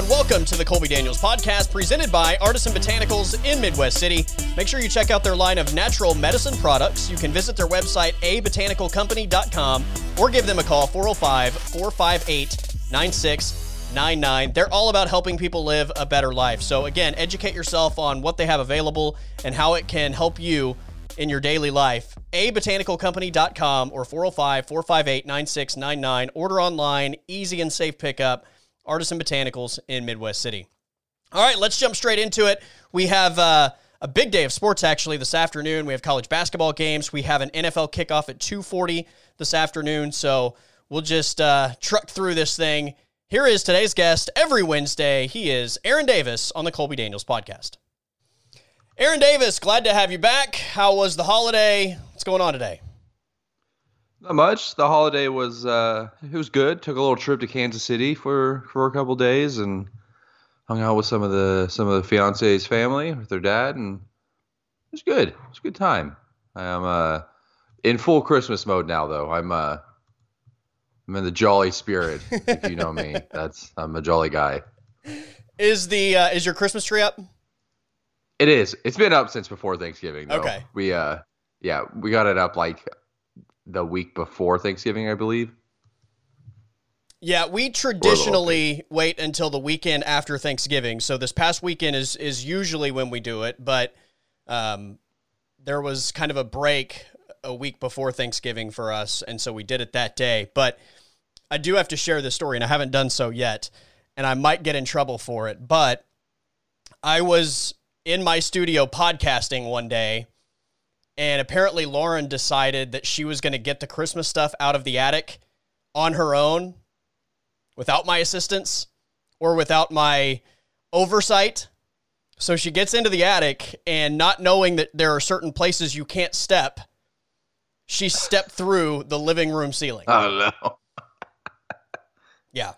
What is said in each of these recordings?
everyone. Welcome to the Colby Daniels podcast presented by Artisan Botanicals in Midwest City. Make sure you check out their line of natural medicine products. You can visit their website, abotanicalcompany.com, or give them a call, 405 458 9699. They're all about helping people live a better life. So, again, educate yourself on what they have available and how it can help you in your daily life. abotanicalcompany.com or 405 458 9699. Order online, easy and safe pickup. Artisan Botanicals in Midwest City. All right, let's jump straight into it. We have uh, a big day of sports actually this afternoon. We have college basketball games. We have an NFL kickoff at 2:40 this afternoon. So we'll just uh, truck through this thing. Here is today's guest every Wednesday. He is Aaron Davis on the Colby Daniels podcast. Aaron Davis, glad to have you back. How was the holiday? What's going on today? Not much. The holiday was uh, it was good. Took a little trip to Kansas City for for a couple days and hung out with some of the some of the fiance's family with their dad, and it was good. It was a good time. I'm uh, in full Christmas mode now, though. I'm uh, I'm in the jolly spirit. if you know me, that's I'm a jolly guy. Is the uh, is your Christmas tree up? It is. It's been up since before Thanksgiving. Though. Okay. We uh, yeah, we got it up like the week before Thanksgiving, I believe. Yeah, we traditionally wait until the weekend after Thanksgiving. So this past weekend is is usually when we do it, but um, there was kind of a break a week before Thanksgiving for us, and so we did it that day. But I do have to share this story, and I haven't done so yet, and I might get in trouble for it. But I was in my studio podcasting one day, and apparently Lauren decided that she was going to get the Christmas stuff out of the attic on her own without my assistance or without my oversight. So she gets into the attic and not knowing that there are certain places you can't step, she stepped through the living room ceiling. Oh no. Yeah.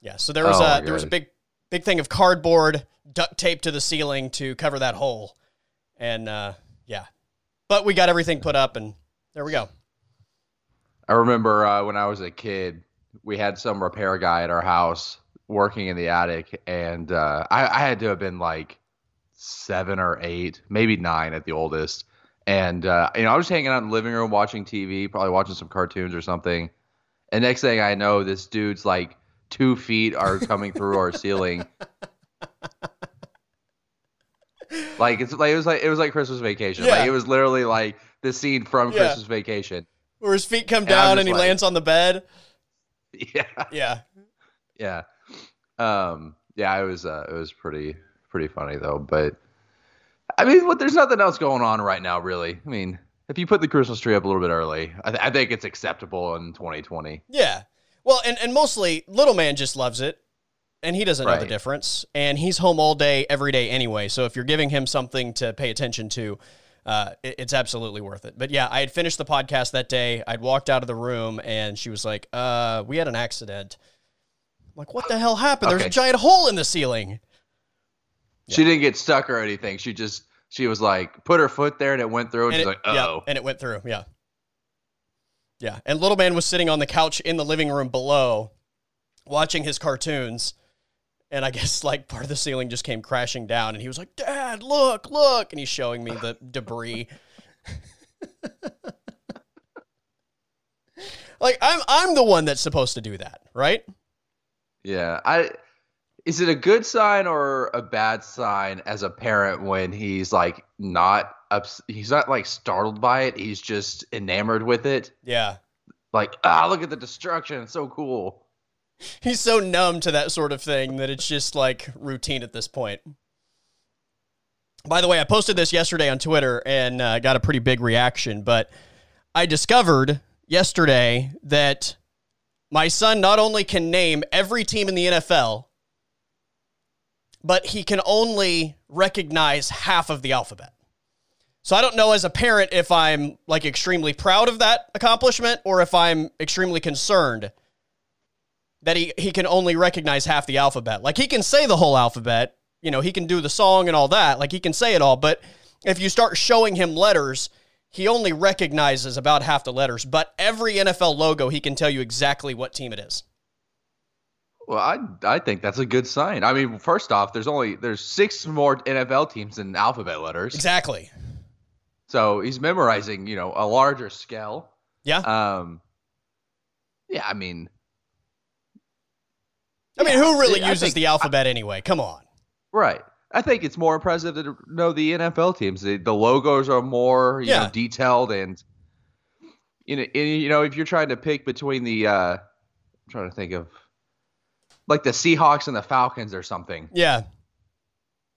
Yeah, so there was Oh, a there was a big big thing of cardboard duct taped to the ceiling to cover that hole. And uh yeah. But we got everything put up and there we go. I remember uh, when I was a kid, we had some repair guy at our house working in the attic, and uh, I, I had to have been like seven or eight, maybe nine at the oldest. And uh, you know, I was hanging out in the living room watching TV, probably watching some cartoons or something. And next thing I know, this dude's like two feet are coming through our ceiling. Like it's like it was like it was like Christmas Vacation. Yeah. Like it was literally like the scene from Yeah. Christmas Vacation. Where his feet come And down and he like- lands on the bed. Yeah. Yeah. Yeah. Um yeah, it was uh it was pretty pretty funny though, but I mean, what there's nothing else going on right now really. I mean, if you put the Christmas tree up a little bit early, I, th- I think it's acceptable in 2020. Yeah. Well, and, and mostly little man just loves it and he doesn't know the difference. And he's home all day, every day anyway. So if you're giving him something to pay attention to, uh, it- it's absolutely worth it. But yeah, I had finished the podcast that day. I'd walked out of the room and she was like, uh, we had an accident. I'm like, what the hell happened? There's a giant hole in the ceiling. She didn't get stuck or anything. She just she was like put her foot there and it went through and, And she's like, yeah, "Oh." and it went through. Yeah. Yeah. And little man was sitting on the couch in the living room below watching his cartoons. And I guess like part of the ceiling just came crashing down and he was like, Dad, look, look. And he's showing me the debris. like I'm I'm the one that's supposed to do that, right? Yeah, I is it a good sign or a bad sign as a parent when he's like not ups, he's not like startled by it, he's just enamored with it. Yeah. Like, ah, look at the destruction, it's so cool. He's so numb to that sort of thing that it's just like routine at this point. By the way, I posted this yesterday on Twitter and uh, got a pretty big reaction, but I discovered yesterday that my son not only can name every team in the NFL, but he can only recognize half of the alphabet. So I don't know as a parent if I'm like extremely proud of that accomplishment or if I'm extremely concerned that he, he can only recognize half the alphabet. Like he can say the whole alphabet, you know, he can do the song and all that. Like he can say it all, but if you start showing him letters, he only recognizes about half the letters. But every NFL logo, he can tell you exactly what team it is. Well, I I think that's a good sign. I mean, first off, there's only there's six more NFL teams in alphabet letters. Exactly. So he's memorizing, you know, a larger scale. Yeah. Um. Yeah, I mean, I mean, who really I uses think- the alphabet anyway? Come on. right. I think it's more impressive to know the NFL teams. The, the logos are more, you Yeah. know, detailed and you know, and, you know, if you're trying to pick between the, uh, I'm trying to think of, like the Seahawks and the Falcons or something. Yeah.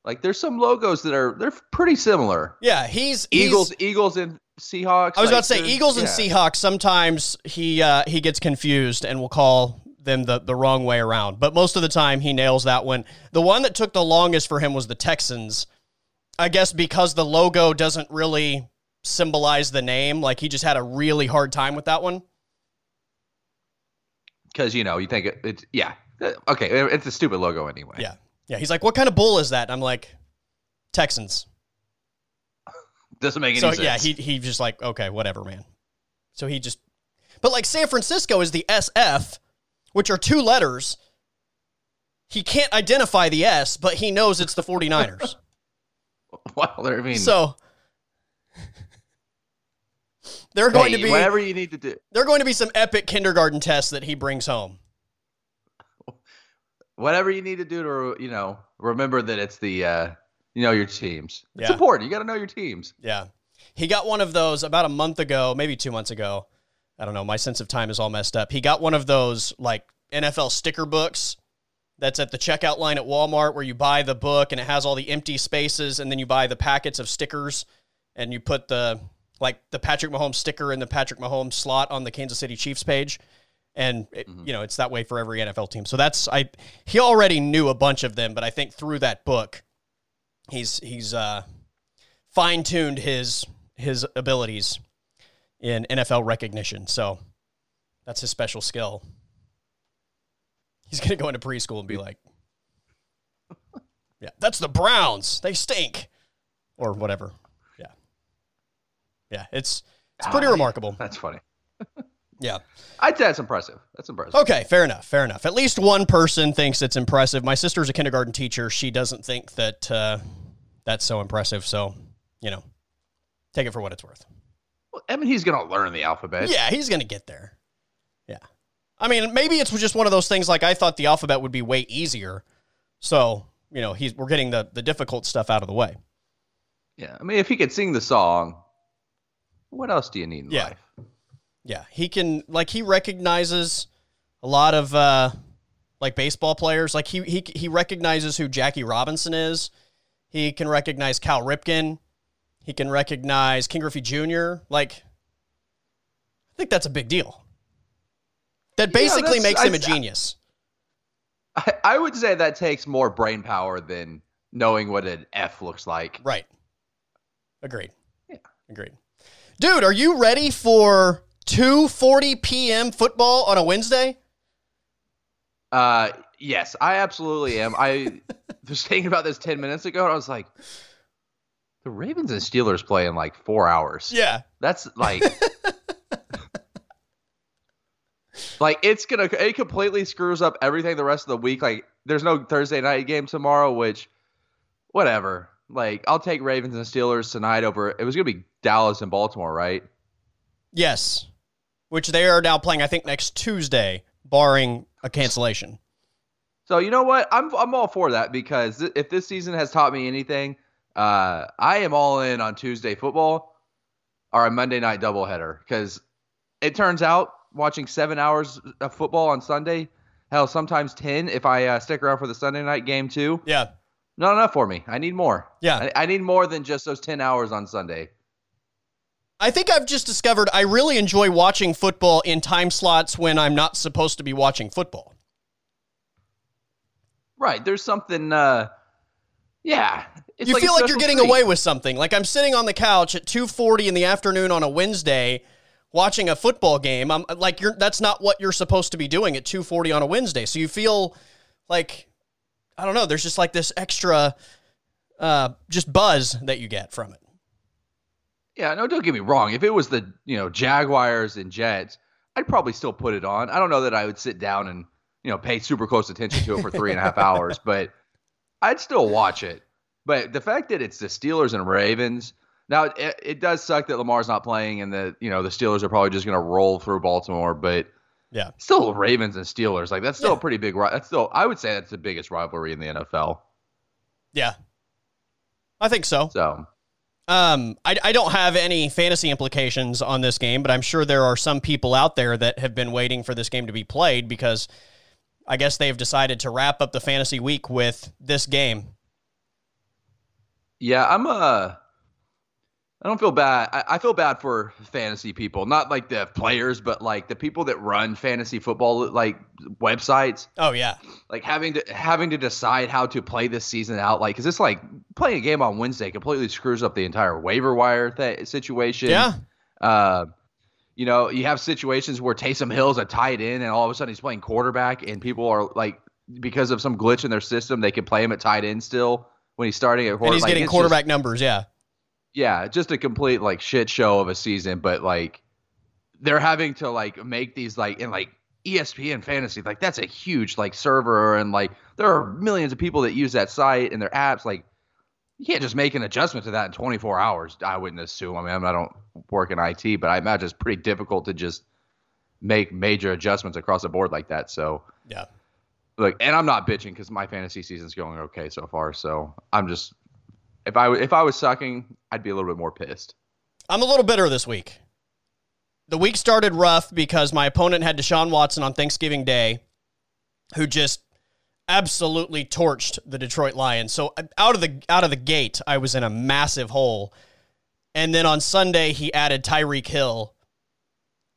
Like there's some logos that are they're pretty similar. Yeah. He's, he's Eagles, Eagles, and Seahawks. I was like, about to say Eagles and. Seahawks. Sometimes he uh, he gets confused and will call them the, the wrong way around. But most of the time he nails that one. The one that took the longest for him was the Texans. I guess because the logo doesn't really symbolize the name. Like he just had a really hard time with that one. because you know you think it, it's yeah okay it's a stupid logo anyway. Yeah. Yeah. He's like, what kind of bull is that? And I'm like, Texans. doesn't make any So sense. yeah, he he just like, okay, whatever, man. So he just But like San Francisco is the SF, which are two letters. He can't identify the S, but he knows it's the 49ers. well, I mean, so they're going hey, to be whatever you need to do, They're going to be some epic kindergarten tests that he brings home. whatever you need to do to you know remember that it's the uh, you know your teams. It's Yeah. important. You got to know your teams. Yeah. He got one of those about a month ago, maybe two months ago. I don't know. My sense of time is all messed up. He got one of those like NFL sticker books that's at the checkout line at Walmart where you buy the book and it has all the empty spaces and then you buy the packets of stickers and you put the like the Patrick Mahomes sticker in the Patrick Mahomes slot on the Kansas City Chiefs page. And it, you know, it's that way for every NFL team. So that's I he already knew a bunch of them, but I think through that book he's he's uh fine-tuned his his abilities in NFL recognition. So that's his special skill. He's going to go into preschool and be like, "Yeah, that's the Browns. They stink." Or whatever. Yeah. Yeah, it's it's pretty Ah, remarkable. That's funny. Yeah. I'd say that's impressive. That's impressive. Okay, fair enough. Fair enough. At least one person thinks it's impressive. My sister's a kindergarten teacher. She doesn't think that uh, that's so impressive. So, you know, take it for what it's worth. Well, I mean, he's gonna learn the alphabet. Yeah, he's going to get there. Yeah. I mean, maybe it's just one of those things like I thought the alphabet would be way easier. So, you know, he's we're getting the the difficult stuff out of the way. Yeah. I mean, if he could sing the song, what else do you need in Yeah. life? Yeah, he can like he recognizes a lot of uh like baseball players. Like he he he recognizes who Jackie Robinson is. He can recognize Cal Ripken. He can recognize Ken Griffey Jr. Like I think that's a big deal. That basically that's- makes him a genius. I, I would say that takes more brain power than knowing what an F looks like. Right. Agreed. Yeah. Agreed. Dude, are you ready for 2:40 p.m. football on a Wednesday? Uh, yes, I absolutely am. I was thinking about this ten minutes ago, and I was like, the Ravens and Steelers play in like four hours. Yeah. That's like, like it's gonna it completely screws up everything the rest of the week. Like, there's no Thursday night game tomorrow, which, whatever. Like, I'll take Ravens and Steelers tonight over. It was gonna be Dallas and Baltimore, right? Yes. Which they are now playing, I think, next Tuesday, barring a cancellation. So you know what? I'm I'm all for that because if this season has taught me anything, uh, I am all in on Tuesday football or a Monday night doubleheader because it turns out watching seven hours of football on Sunday, hell, sometimes ten if I uh, stick around for the Sunday night game too, Yeah. not enough for me. I need more. Yeah. I, I need more than just those ten hours on Sunday. I think I've just discovered I really enjoy watching football in time slots when I'm not supposed to be watching football. Right? There's something. Uh, yeah. It's you like feel like you're getting treat. away with something. Like I'm sitting on the couch at 2:40 in the afternoon on a Wednesday watching a football game. I'm like you're that's not what you're supposed to be doing at 2:40 on a Wednesday. So you feel like I don't know, there's just like this extra uh just buzz that you get from it. Yeah, no, don't get me wrong. If it was the you know Jaguars and Jets, I'd probably still put it on. I don't know that I would sit down and you know, pay super close attention to it for three and a half hours, but I'd still watch it. But the fact that it's the Steelers and Ravens, now it, it does suck that Lamar's not playing and that, you know, the Steelers are probably just going to roll through Baltimore, but yeah, still Ravens and Steelers. Like that's still yeah. a pretty big, that's still, I would say that's the biggest rivalry in the NFL. Yeah. I think so. So, um, I, I don't have any fantasy implications on this game, but I'm sure there are some people out there that have been waiting for this game to be played because I guess they've decided to wrap up the fantasy week with this game. Yeah, I'm uh I don't feel bad. I, I, feel bad for fantasy people, not like the players, but like the people that run fantasy football like websites. Oh yeah, like having to having to decide how to play this season out. Like, cause it's like playing a game on Wednesday completely screws up the entire waiver wire th- situation. Yeah. Uh, you know, you have situations where Taysom Hill's a tight end, and all of a sudden he's playing quarterback, and people are like, because of some glitch in their system, they can play him at tight end still when he's starting at quarterback. And he's like, getting quarterback just, numbers, yeah. Yeah, just a complete like shit show of a season, but like they're having to like make these like in like ESPN fantasy, like that's a huge like server and like there are millions of people that use that site and their apps. Like you can't just make an adjustment to that in 24 hours. I wouldn't assume. I mean, I don't work in IT, but I imagine it's pretty difficult to just make major adjustments across the board like that. So yeah, look, and I'm not bitching because my fantasy season's going okay so far. So I'm just if I if I was sucking, I'd be a little bit more pissed. I'm a little bitter this week. The week started rough because my opponent had Deshaun Watson on Thanksgiving Day, who just absolutely torched the Detroit Lions. So out of the out of the gate, I was in a massive hole. And then on Sunday, he added Tyreek Hill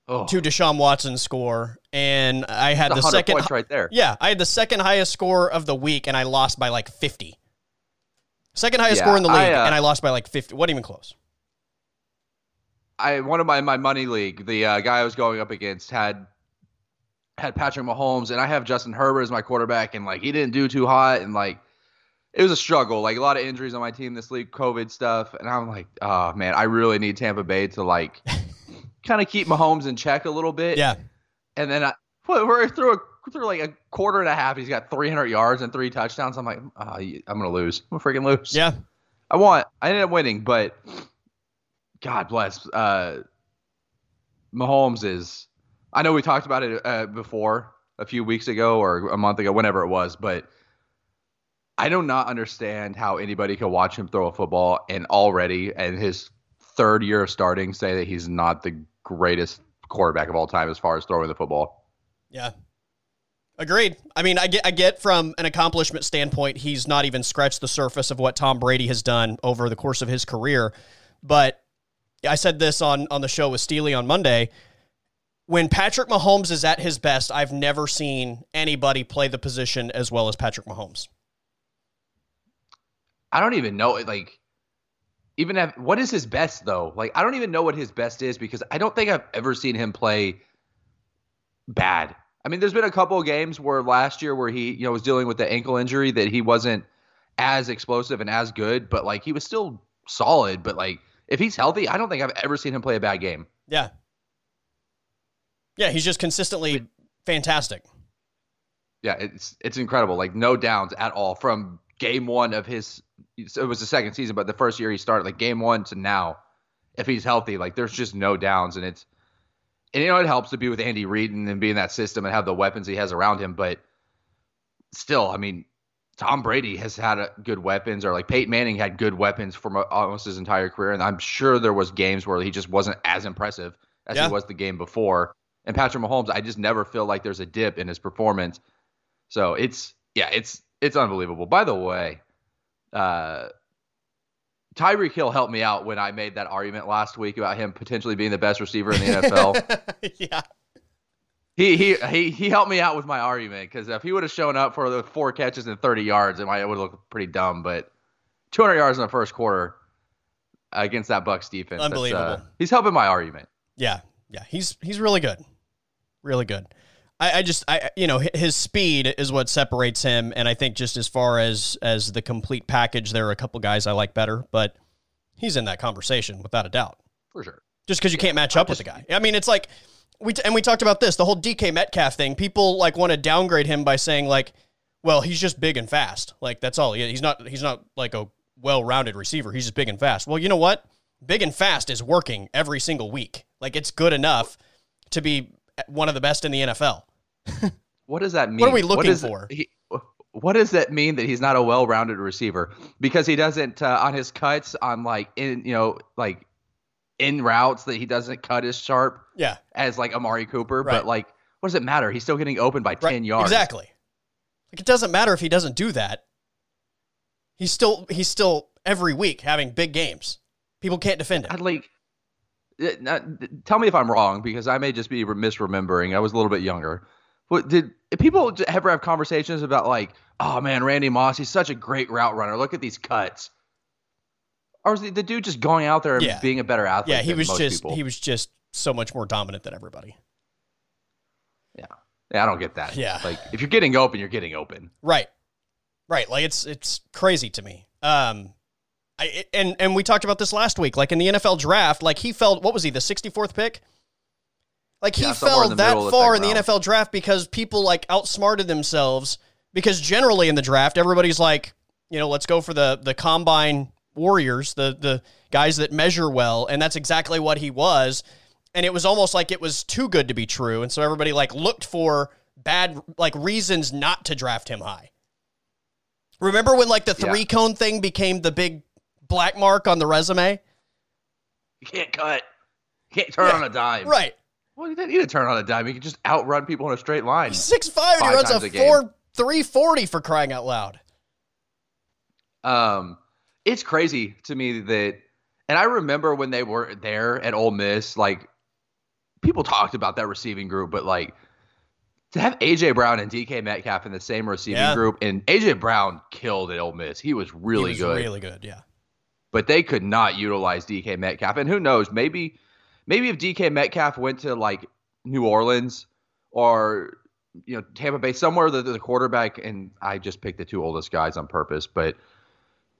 oh. to Deshaun Watson's score, and I had the second right there. Yeah, I had the second highest score of the week, and I lost by like fifty. Second highest yeah, score in the league, I, uh, and I lost by like 50. What even close? I one of my my money league, the uh, guy I was going up against had had Patrick Mahomes, and I have Justin Herbert as my quarterback, and like he didn't do too hot, and like it was a struggle. Like a lot of injuries on my team this league, COVID stuff, and I'm like, oh man, I really need Tampa Bay to like kind of keep Mahomes in check a little bit. Yeah. And then I we're through a through like a quarter and a half, he's got 300 yards and three touchdowns. I'm like, oh, I'm gonna lose. I'm gonna freaking lose. Yeah. I want. I ended up winning, but God bless. Uh, Mahomes is. I know we talked about it uh, before a few weeks ago or a month ago, whenever it was, but I do not understand how anybody can watch him throw a football and already, and his third year of starting, say that he's not the greatest quarterback of all time as far as throwing the football. Yeah, Agreed. I mean, I get I get from an accomplishment standpoint, he's not even scratched the surface of what Tom Brady has done over the course of his career. But I said this on on the show with Steely on Monday. When Patrick Mahomes is at his best, I've never seen anybody play the position as well as Patrick Mahomes. I don't even know like even have what is his best though? Like I don't even know what his best is because I don't think I've ever seen him play bad. I mean, there's been a couple of games where last year where he, you know, was dealing with the ankle injury that he wasn't as explosive and as good, but like he was still solid. But like if he's healthy, I don't think I've ever seen him play a bad game. Yeah. Yeah, he's just consistently fantastic. Yeah, it's it's incredible. Like no downs at all from game one of his. It was the second season, but the first year he started, like game one to now, if he's healthy, like there's just no downs, and it's and you know it helps to be with Andy Reid and, and be in that system and have the weapons he has around him. But still, I mean, Tom Brady has had a, good weapons, or like Peyton Manning had good weapons for almost his entire career, and I'm sure there was games where he just wasn't as impressive as yeah. he was the game before. And Patrick Mahomes, I just never feel like there's a dip in his performance. So it's yeah, it's it's unbelievable. By the way, uh, Tyreek Hill helped me out when I made that argument last week about him potentially being the best receiver in the NFL. yeah. He, he he he helped me out with my argument because if he would have shown up for the four catches and 30 yards, it might would look pretty dumb. But 200 yards in the first quarter against that Bucs defense, uh, unbelievable. Uh, he's helping my argument. Yeah, yeah, he's he's really good, really good. I, I just I you know his speed is what separates him, and I think just as far as as the complete package, there are a couple guys I like better, but he's in that conversation without a doubt. For sure. Just because you can't match up with the guy. I mean, it's like we t- and we talked about this the whole DK Metcalf thing. People like want to downgrade him by saying like, well, he's just big and fast. Like that's all. He's not. He's not like a well-rounded receiver. He's just big and fast. Well, you know what? Big and fast is working every single week. Like it's good enough to be one of the best in the NFL. what does that mean? What are we looking for? He, what does that mean that he's not a well-rounded receiver because he doesn't uh, on his cuts on like in you know like in routes that he doesn't cut as sharp yeah as like Amari Cooper right. but like what does it matter he's still getting open by 10 right. yards exactly like it doesn't matter if he doesn't do that he's still he's still every week having big games people can't defend it I'd like tell me if I'm wrong because I may just be misremembering I was a little bit younger what did people ever have conversations about like oh man, Randy Moss, he's such a great route runner. Look at these cuts. Or was the, the dude just going out there and yeah. being a better athlete? Yeah, he was just people? he was just so much more dominant than everybody. Yeah. Yeah, I don't get that. Yeah. Like if you're getting open, you're getting open. Right. Right. Like it's it's crazy to me. Um I and and we talked about this last week. Like in the NFL draft, like he fell what was he, the 64th pick? Like he yeah, fell that far in the round. NFL draft because people like outsmarted themselves because generally in the draft everybody's like, you know, let's go for the the combine warriors, the the guys that measure well, and that's exactly what he was. And it was almost like it was too good to be true, and so everybody like looked for bad like reasons not to draft him high. Remember when like the three yeah. cone thing became the big black mark on the resume? You can't cut. You can't turn yeah. on a dime. Right. Well, you didn't need to turn on a dime. You can just outrun people in a straight line. He's six five. He runs a, a four three forty for crying out loud. Um, it's crazy to me that, and I remember when they were there at Ole Miss, like people talked about that receiving group, but like to have AJ Brown and DK Metcalf in the same receiving yeah. group, and AJ Brown killed at Ole Miss. He was really he was good, really good, yeah. But they could not utilize DK Metcalf, and who knows? Maybe, maybe if DK Metcalf went to like New Orleans or you know Tampa Bay, somewhere that the quarterback and I just picked the two oldest guys on purpose, but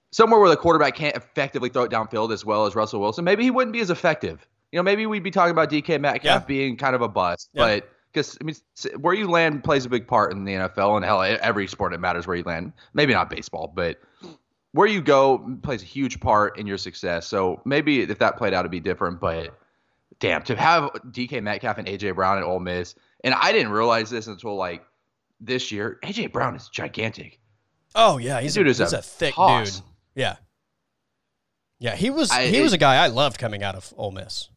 somewhere where the quarterback can't effectively throw it downfield as well as Russell Wilson, maybe he wouldn't be as effective. You know, maybe we'd be talking about DK Metcalf Yeah. being kind of a bust, Yeah. but because I mean, where you land plays a big part in the NFL and hell, every sport it matters where you land. Maybe not baseball, but where you go plays a huge part in your success. So maybe if that played out, it'd be different. But damn, to have DK Metcalf and AJ Brown at Ole Miss, and I didn't realize this until like this year. AJ Brown is gigantic. Oh yeah, he's, a, he's a a, thick toss. dude. Yeah. Yeah, he was I- he was it- a guy I loved coming out of Ole Miss.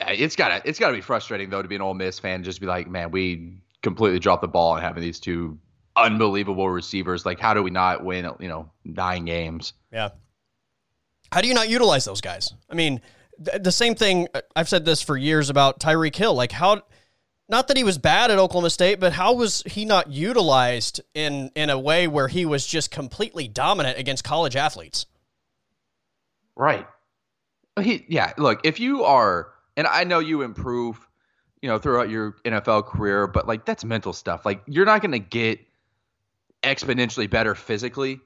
It's gotta it's gotta be frustrating though to be an Ole Miss fan and just be like, man, we completely dropped the ball and having these two unbelievable receivers. Like, how do we not win? You know, nine games. Yeah. How do you not utilize those guys? I mean, th- the same thing. uh, I've said this for years about Tyreek Hill. Like how, not that he was bad at Oklahoma State, but how was he not utilized in in a way where he was just completely dominant against college athletes? Right. He, yeah. Look, if you are, and I know you improve, you know, throughout your NFL career, but like that's mental stuff. Like you're not going to get exponentially better physically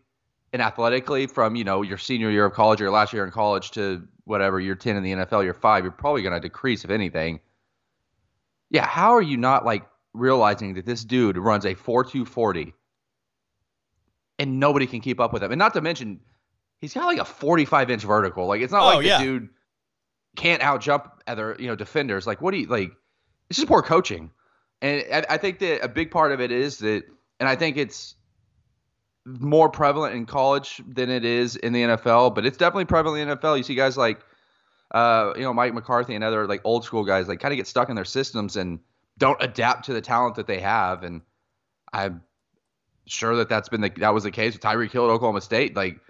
and athletically from you know your senior year of college or your last year in college to whatever year 10 in the NFL, year five. You're probably going to decrease if anything. Yeah. How are you not like realizing that this dude runs a 4.240 and nobody can keep up with him? And not to mention, he's got like a 45 inch vertical. Like it's not Oh, like yeah. the dude can't out jump other you know defenders. Like what do you like? It's just poor coaching, and I, I think that a big part of it is that, and I think it's more prevalent in college than it is in the NFL. But it's definitely prevalent in the NFL. You see guys like, uh, you know, Mike McCarthy and other like old school guys like kind of get stuck in their systems and don't adapt to the talent that they have. And I'm sure that that's been the that was the case with Tyreek Hill at Oklahoma State. Like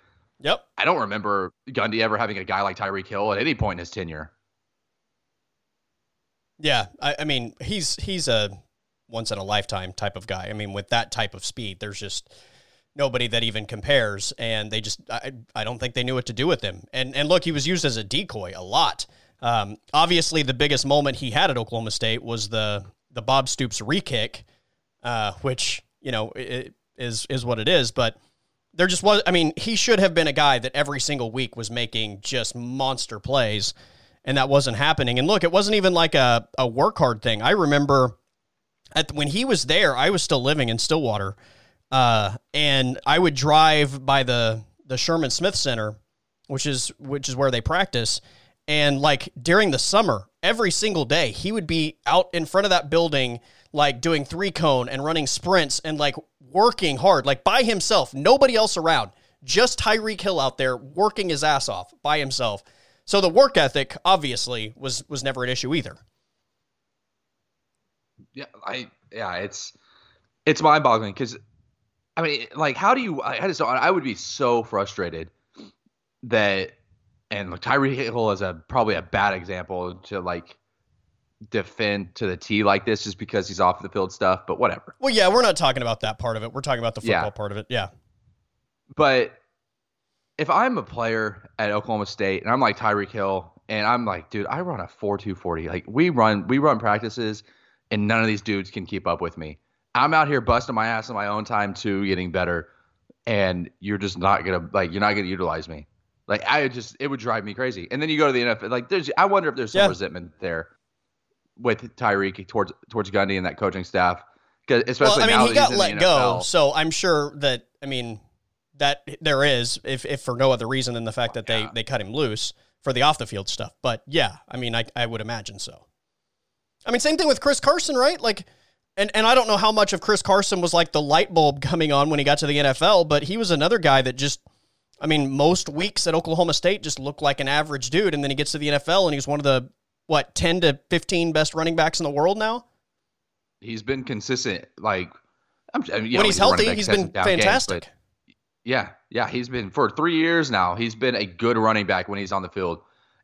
Yep. I don't remember Gundy ever having a guy like Tyreek Hill at any point in his tenure. Yeah, I, I mean he's he's a once in a lifetime type of guy. I mean, with that type of speed, there's just nobody that even compares, and they just I, I don't think they knew what to do with him. And and look, he was used as a decoy a lot. Um, obviously, the biggest moment he had at Oklahoma State was the the Bob Stoops re-kick, uh, which you know is is what it is, but. There just was. I mean, he should have been a guy that every single week was making just monster plays, and that wasn't happening. And look, it wasn't even like a, a work hard thing. I remember at when he was there, I was still living in Stillwater, uh, and I would drive by the the Sherman Smith Center, which is which is where they practice. And like during the summer, every single day, he would be out in front of that building, like doing three cone and running sprints and like working hard, like by himself, nobody else around, just Tyreek Hill out there working his ass off by himself. So the work ethic obviously was was never an issue either. Yeah, I yeah, it's it's mind boggling because I mean, like, how do you? I just I would be so frustrated that, and like, Tyreek Hill is a probably a bad example to like defend to the T like this just because he's off the field stuff, but whatever. Well, yeah, we're not talking about that part of it. We're talking about the football yeah. part of it. Yeah. But if I'm a player at Oklahoma State and I'm like Tyreek Hill and I'm like, dude, I run a 4-2-40. Like we run we run practices and none of these dudes can keep up with me. I'm out here busting my ass in my own time too, getting better, and you're just not gonna like you're not gonna utilize me. Like I just it would drive me crazy. And then you go to the NFL. Like there's I wonder if there's some yeah. resentment there with Tyreek towards towards Gundy and that coaching staff. Because especially well, I mean he got let go, so I'm sure that I mean that there is if if for no other reason than the fact that they yeah. they cut him loose for the off the field stuff. But yeah, I mean I I would imagine so. I mean same thing with Chris Carson, right? Like and and I don't know how much of Chris Carson was like the light bulb coming on when he got to the NFL, but he was another guy that just I mean, most weeks at Oklahoma State just looked like an average dude, and then he gets to the NFL and he's one of the what ten to fifteen best running backs in the world now. He's been consistent, like I mean, when know, he's, healthy, he's been fantastic. Games, yeah, yeah, he's been for three years now. He's been a good running back when he's on the field,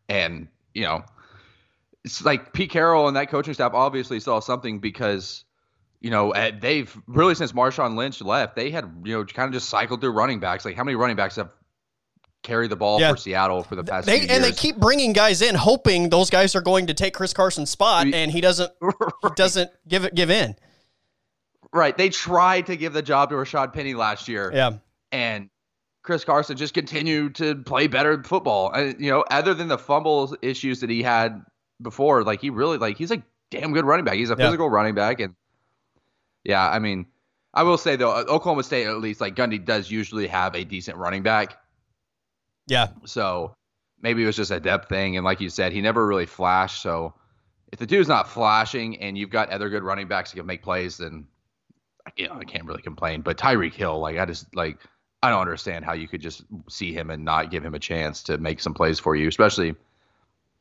and you know, it's like Pete Carroll and that coaching staff obviously saw something because you know, eh, they've really since Marshawn Lynch left, they had you know kind of just cycled through running backs. Like how many running backs have carried the ball yeah. for Seattle for the past they, and they keep bringing guys in, hoping those guys are going to take Chris Carson's spot, and he doesn't. right. He doesn't give it give in. Right. They tried to give the job to Rashaad Penny last year. Yeah. And Chris Carson just continued to play better football. And you know, other than the fumbles issues that he had before, like he really like he's a damn good running back. He's a yeah. physical running back and yeah, I mean, I will say though, uh, Oklahoma State at least like Gundy does usually have a decent running back. Yeah. So maybe it was just a depth thing, and like you said, he never really flashed. So if the dude's not flashing, and you've got other good running backs that can make plays, then you know I can't really complain. But Tyreek Hill, like I just like I don't understand how you could just see him and not give him a chance to make some plays for you, especially.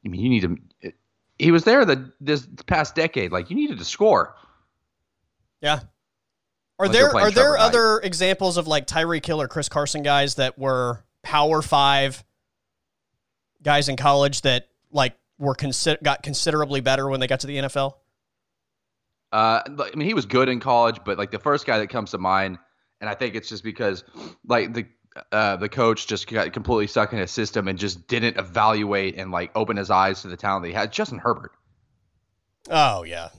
I mean, you need to. He was there the this past decade. Like you needed to score. Yeah. Are there are there other examples of like Tyreek Hill or Chris Carson guys that were Power Five guys in college that like were consider got considerably better when they got to the NFL? Uh, I mean, he was good in college, but like the first guy that comes to mind, and I think it's just because like the uh, the coach just got completely stuck in his system and just didn't evaluate and like open his eyes to the talent that he had. Justin Herbert. Oh yeah.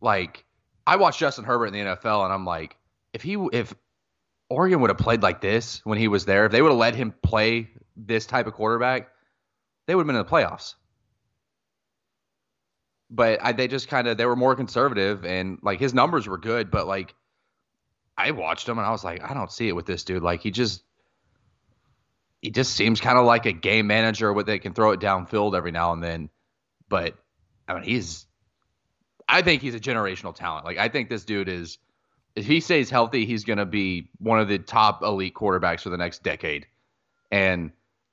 Like I watched Justin Herbert in the NFL, and I'm like, if he if Oregon would have played like this when he was there, if they would have let him play this type of quarterback, they would have been in the playoffs. But I, they just kind of they were more conservative, and like his numbers were good, but like I watched him and I was like, I don't see it with this dude. Like he just he just seems kind of like a game manager where they can throw it downfield every now and then. But I mean, he's I think he's a generational talent. Like I think this dude is if he stays healthy, he's going to be one of the top elite quarterbacks for the next decade. And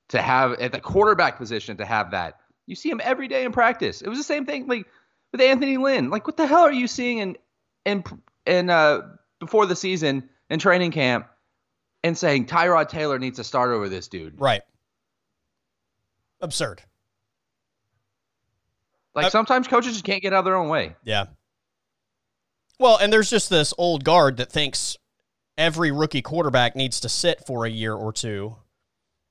to have at the quarterback position to have that, you see him every day in practice. It was the same thing like with Anthony Lynn. Like what the hell are you seeing in in in uh before the season in training camp and saying Tyrod Taylor needs to start over this dude? Right. Absurd. Like uh, sometimes coaches just can't get out of their own way. Yeah. Well, and there's just this old guard that thinks every rookie quarterback needs to sit for a year or two,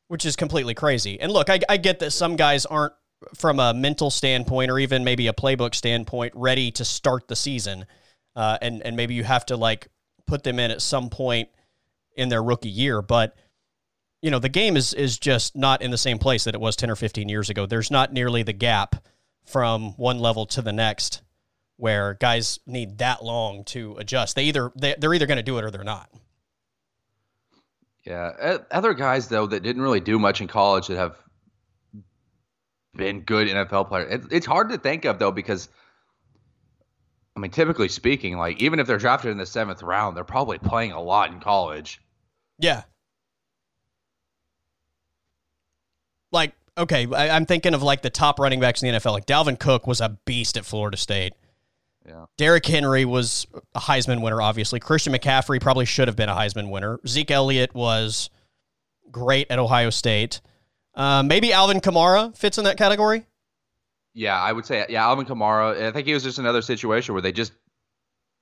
which is completely crazy. And look, I, I get that some guys aren't, from a mental standpoint or even maybe a playbook standpoint, ready to start the season. Uh, and, and maybe you have to like put them in at some point in their rookie year. But you know, the game is is just not in the same place that it was 10 or 15 years ago. There's not nearly the gap from one level to the next where guys need that long to adjust. They either they, they're either going to do it or they're not. Yeah, other guys though that didn't really do much in college that have been good NFL players. it's hard to think of though because I mean, typically speaking, like even if they're drafted in the seventh round, they're probably playing a lot in college. Yeah. Like, okay, I, am thinking of like the top running backs in the NFL. Like Dalvin Cook was a beast at Florida State. Yeah. Derrick Henry was a Heisman winner, obviously. Christian McCaffrey probably should have been a Heisman winner. Zeke Elliott was great at Ohio State. Uh, maybe Alvin Kamara fits in that category. Yeah, I would say yeah, Alvin Kamara. I think he was just another situation where they just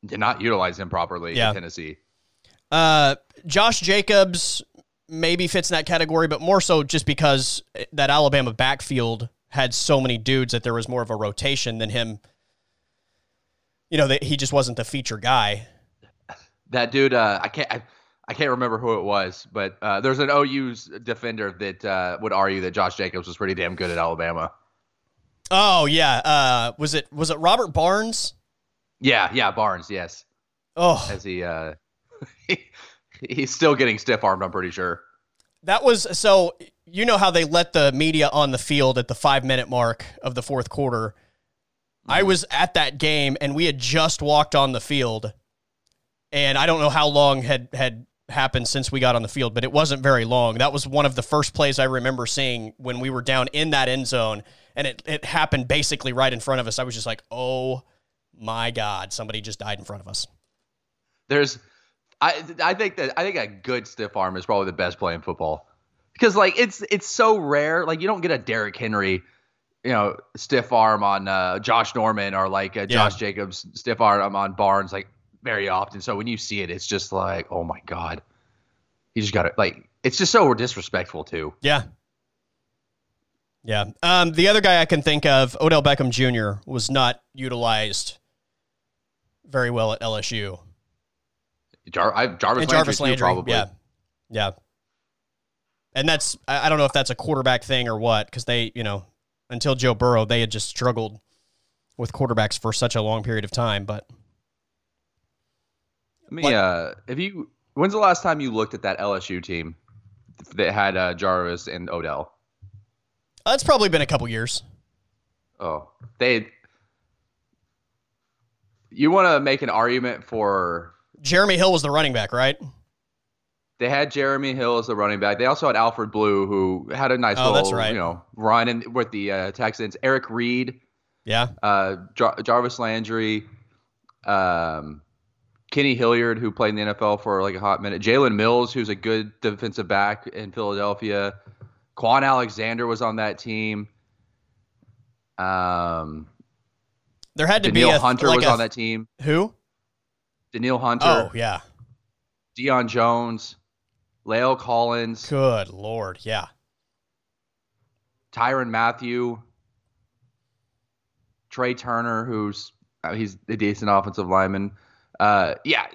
did not utilize him properly yeah. in Tennessee. Uh, Josh Jacobs maybe fits in that category, but more so just because that Alabama backfield had so many dudes that there was more of a rotation than him. You know, that he just wasn't the feature guy. That dude, uh, I can't. I, I can't remember who it was, but uh, there's an OU's defender that uh, would argue that Josh Jacobs was pretty damn good at Alabama. Oh yeah, uh, was it was it Robert Barnes? Yeah, yeah, Barnes. Yes. Oh, as he uh, he, he's still getting stiff armed. I'm pretty sure. That was so. You know how they let the media on the field at the five minute mark of the fourth quarter. Mm-hmm. I was at that game, and we had just walked on the field, and I don't know how long had had happened since we got on the field, but it wasn't very long. That was one of the first plays I remember seeing when we were down in that end zone and it, it happened basically right in front of us. I was just like, oh my God, somebody just died in front of us. There's, I, I think that, I think a good stiff arm is probably the best play in football because like it's, it's so rare. Like you don't get a Derrick Henry, you know, stiff arm on uh, Josh Norman or like a Josh. Jacobs stiff arm on Barnes like very often. So when you see it, it's just like, oh my God, he just got it. Like, it's just so disrespectful too. Yeah. Yeah. Um, the other guy I can think of, Odell Beckham Jr., was not utilized very well at LSU. Jar- I, Jarvis, and Jarvis Landry, Landry too, probably. Yeah. Yeah. And that's, I don't know if that's a quarterback thing or what, because they, you know, until Joe Burrow, they had just struggled with quarterbacks for such a long period of time. But I mean, uh, if you, when's the last time you looked at that LSU team that had uh, Jarvis and Odell? Uh, it's probably been a couple years. Oh, they. You want to make an argument for Jeremy Hill was the running back, right? They had Jeremy Hill as the running back. They also had Alfred Blue, who had a nice oh, little, right. you know, run in, with the uh, Texans. Eric Reid, yeah, uh, Jar- Jarvis Landry, um, Kenny Hilliard, who played in the NFL for like a hot minute. Jalen Mills, who's a good defensive back in Philadelphia. Kwon Alexander was on that team. Um, there had to Danielle be a, Hunter like was a, on that team. Who? Danielle Hunter. Oh yeah. Deion Jones, La'el Collins. Good lord, yeah. Tyrann Mathieu, Trai Turner, who's uh, he's a decent offensive lineman. Uh, yeah,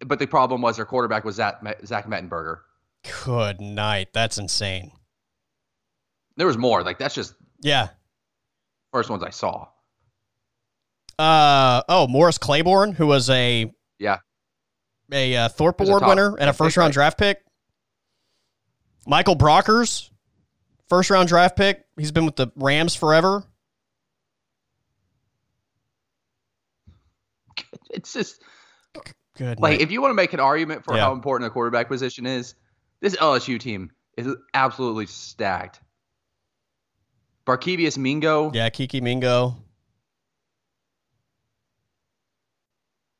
but the problem was their quarterback was Zach, Zach Mettenberger. Good night. That's insane. There was more. Like that's just yeah. First ones I saw. Uh oh, Morris Claiborne, who was a yeah a uh, Thorpe Award top, winner and a first round draft pick. Michael Brockers, first round draft pick. He's been with the Rams forever. It's just good. Like night. if you want to make an argument for yeah. how important the quarterback position is, this LSU team is absolutely stacked. Barkevious Mingo. Yeah, KeKe Mingo.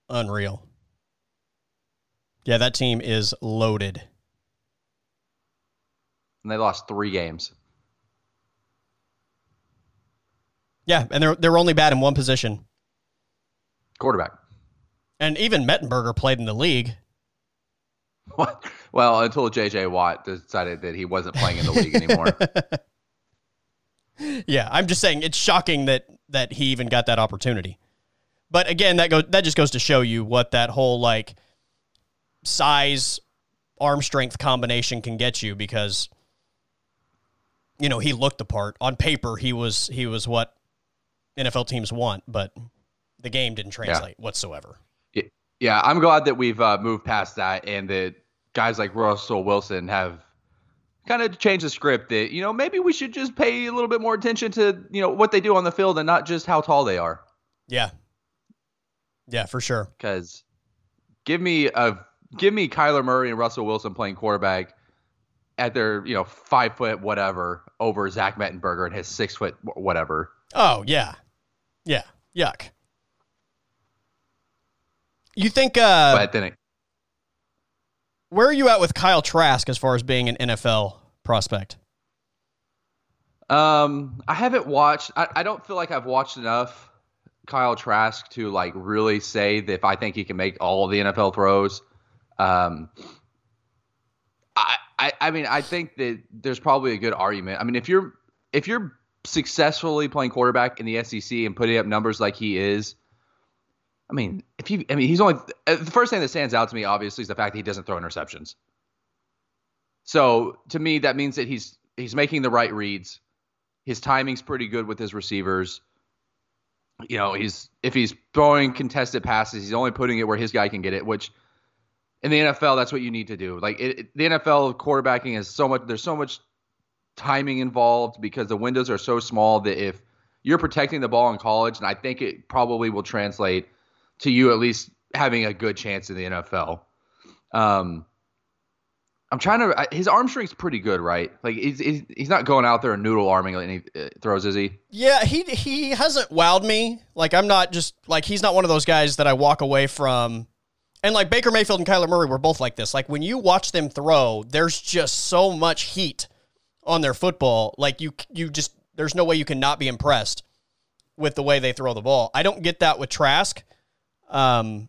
Unreal. Yeah, that team is loaded. And they lost three games. Yeah, and they're they're only bad in one position. Quarterback. And even Mettenberger played in the league. What? Well, until J.J. Watt decided that he wasn't playing in the league anymore. yeah, I'm just saying it's shocking that that he even got that opportunity. But again, that goes that just goes to show you what that whole like size arm strength combination can get you because you know he looked the part. On paper he was he was what NFL teams want but the game didn't translate yeah. whatsoever yeah I'm glad that we've uh, moved past that and that guys like Russell Wilson have kind of changed the script that you know maybe we should just pay a little bit more attention to you know what they do on the field and not just how tall they are. Yeah yeah for sure because give me a give me Kyler Murray and Russell Wilson playing quarterback at their you know five foot whatever over Zach Mettenberger and his six foot whatever. Oh yeah, yeah, yuck. You think? uh But then, it, where are you at with Kyle Trask as far as being an NFL prospect? Um, I haven't watched. I, I don't feel like I've watched enough Kyle Trask to like really say that if I think he can make all the NFL throws. Um, I, I, I mean, I think that there's probably a good argument. I mean, if you're if you're successfully playing quarterback in the SEC and putting up numbers like he is, I mean, if you, I mean, he's only uh, the first thing that stands out to me, obviously, is the fact that he doesn't throw interceptions. So to me, that means that he's he's making the right reads. His timing's pretty good with his receivers. You know, he's if he's throwing contested passes, he's only putting it where his guy can get it, which in the NFL, that's what you need to do. Like it, it, the NFL quarterbacking is so much. There's so much timing involved because the windows are so small that if you're protecting the ball in college, and I think it probably will translate to you at least having a good chance in the NFL. Um, I'm trying to. His arm strength's pretty good, right? Like he's he's, he's not going out there and noodle arming any uh, throws, is he? Yeah, he he hasn't wowed me. Like I'm not just like he's not one of those guys that I walk away from and like Baker Mayfield and Kyler Murray were both like this. Like when you watch them throw, there's just so much heat on their football. Like you you just there's no way you can not be impressed with the way they throw the ball. I don't get that with Trask. Um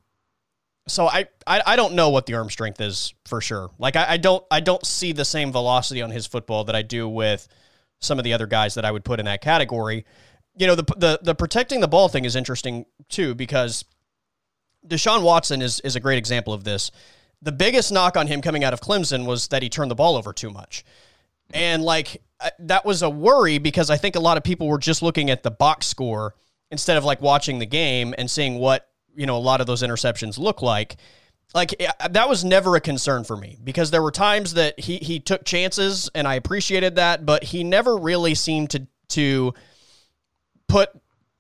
so I, I, I don't know what the arm strength is for sure. Like I, I don't I don't see the same velocity on his football that I do with some of the other guys that I would put in that category. You know, the the the protecting the ball thing is interesting too because Deshaun Watson is is a great example of this. The biggest knock on him coming out of Clemson was that he turned the ball over too much. And like that was a worry because I think a lot of people were just looking at the box score instead of like watching the game and seeing what, you know, a lot of those interceptions look like. Like that was never a concern for me because there were times that he he took chances and I appreciated that, but he never really seemed to to put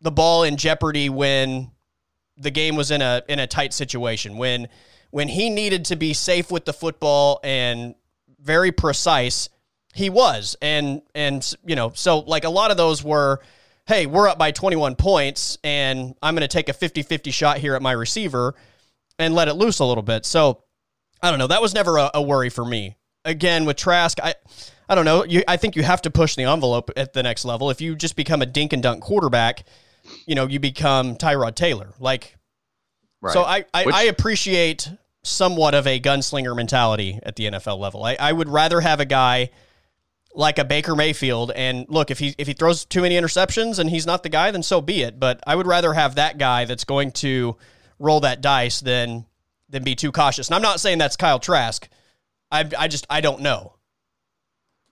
the ball in jeopardy when the game was in a in a tight situation when when he needed to be safe with the football and very precise he was and and you know so like a lot of those were hey we're up by 21 points and i'm going to take a 50-50 shot here at my receiver and let it loose a little bit so i don't know that was never a, a worry for me again with trask i i don't know you, i think you have to push the envelope at the next level if you just become a dink and dunk quarterback you know, you become Tyrod Taylor. Like, right. so I, I, Which, I, appreciate somewhat of a gunslinger mentality at the NFL level. I, I would rather have a guy like a Baker Mayfield. And look, if he if he throws too many interceptions and he's not the guy, then so be it. But I would rather have that guy that's going to roll that dice than than be too cautious. And I'm not saying that's Kyle Trask. I I just I don't know.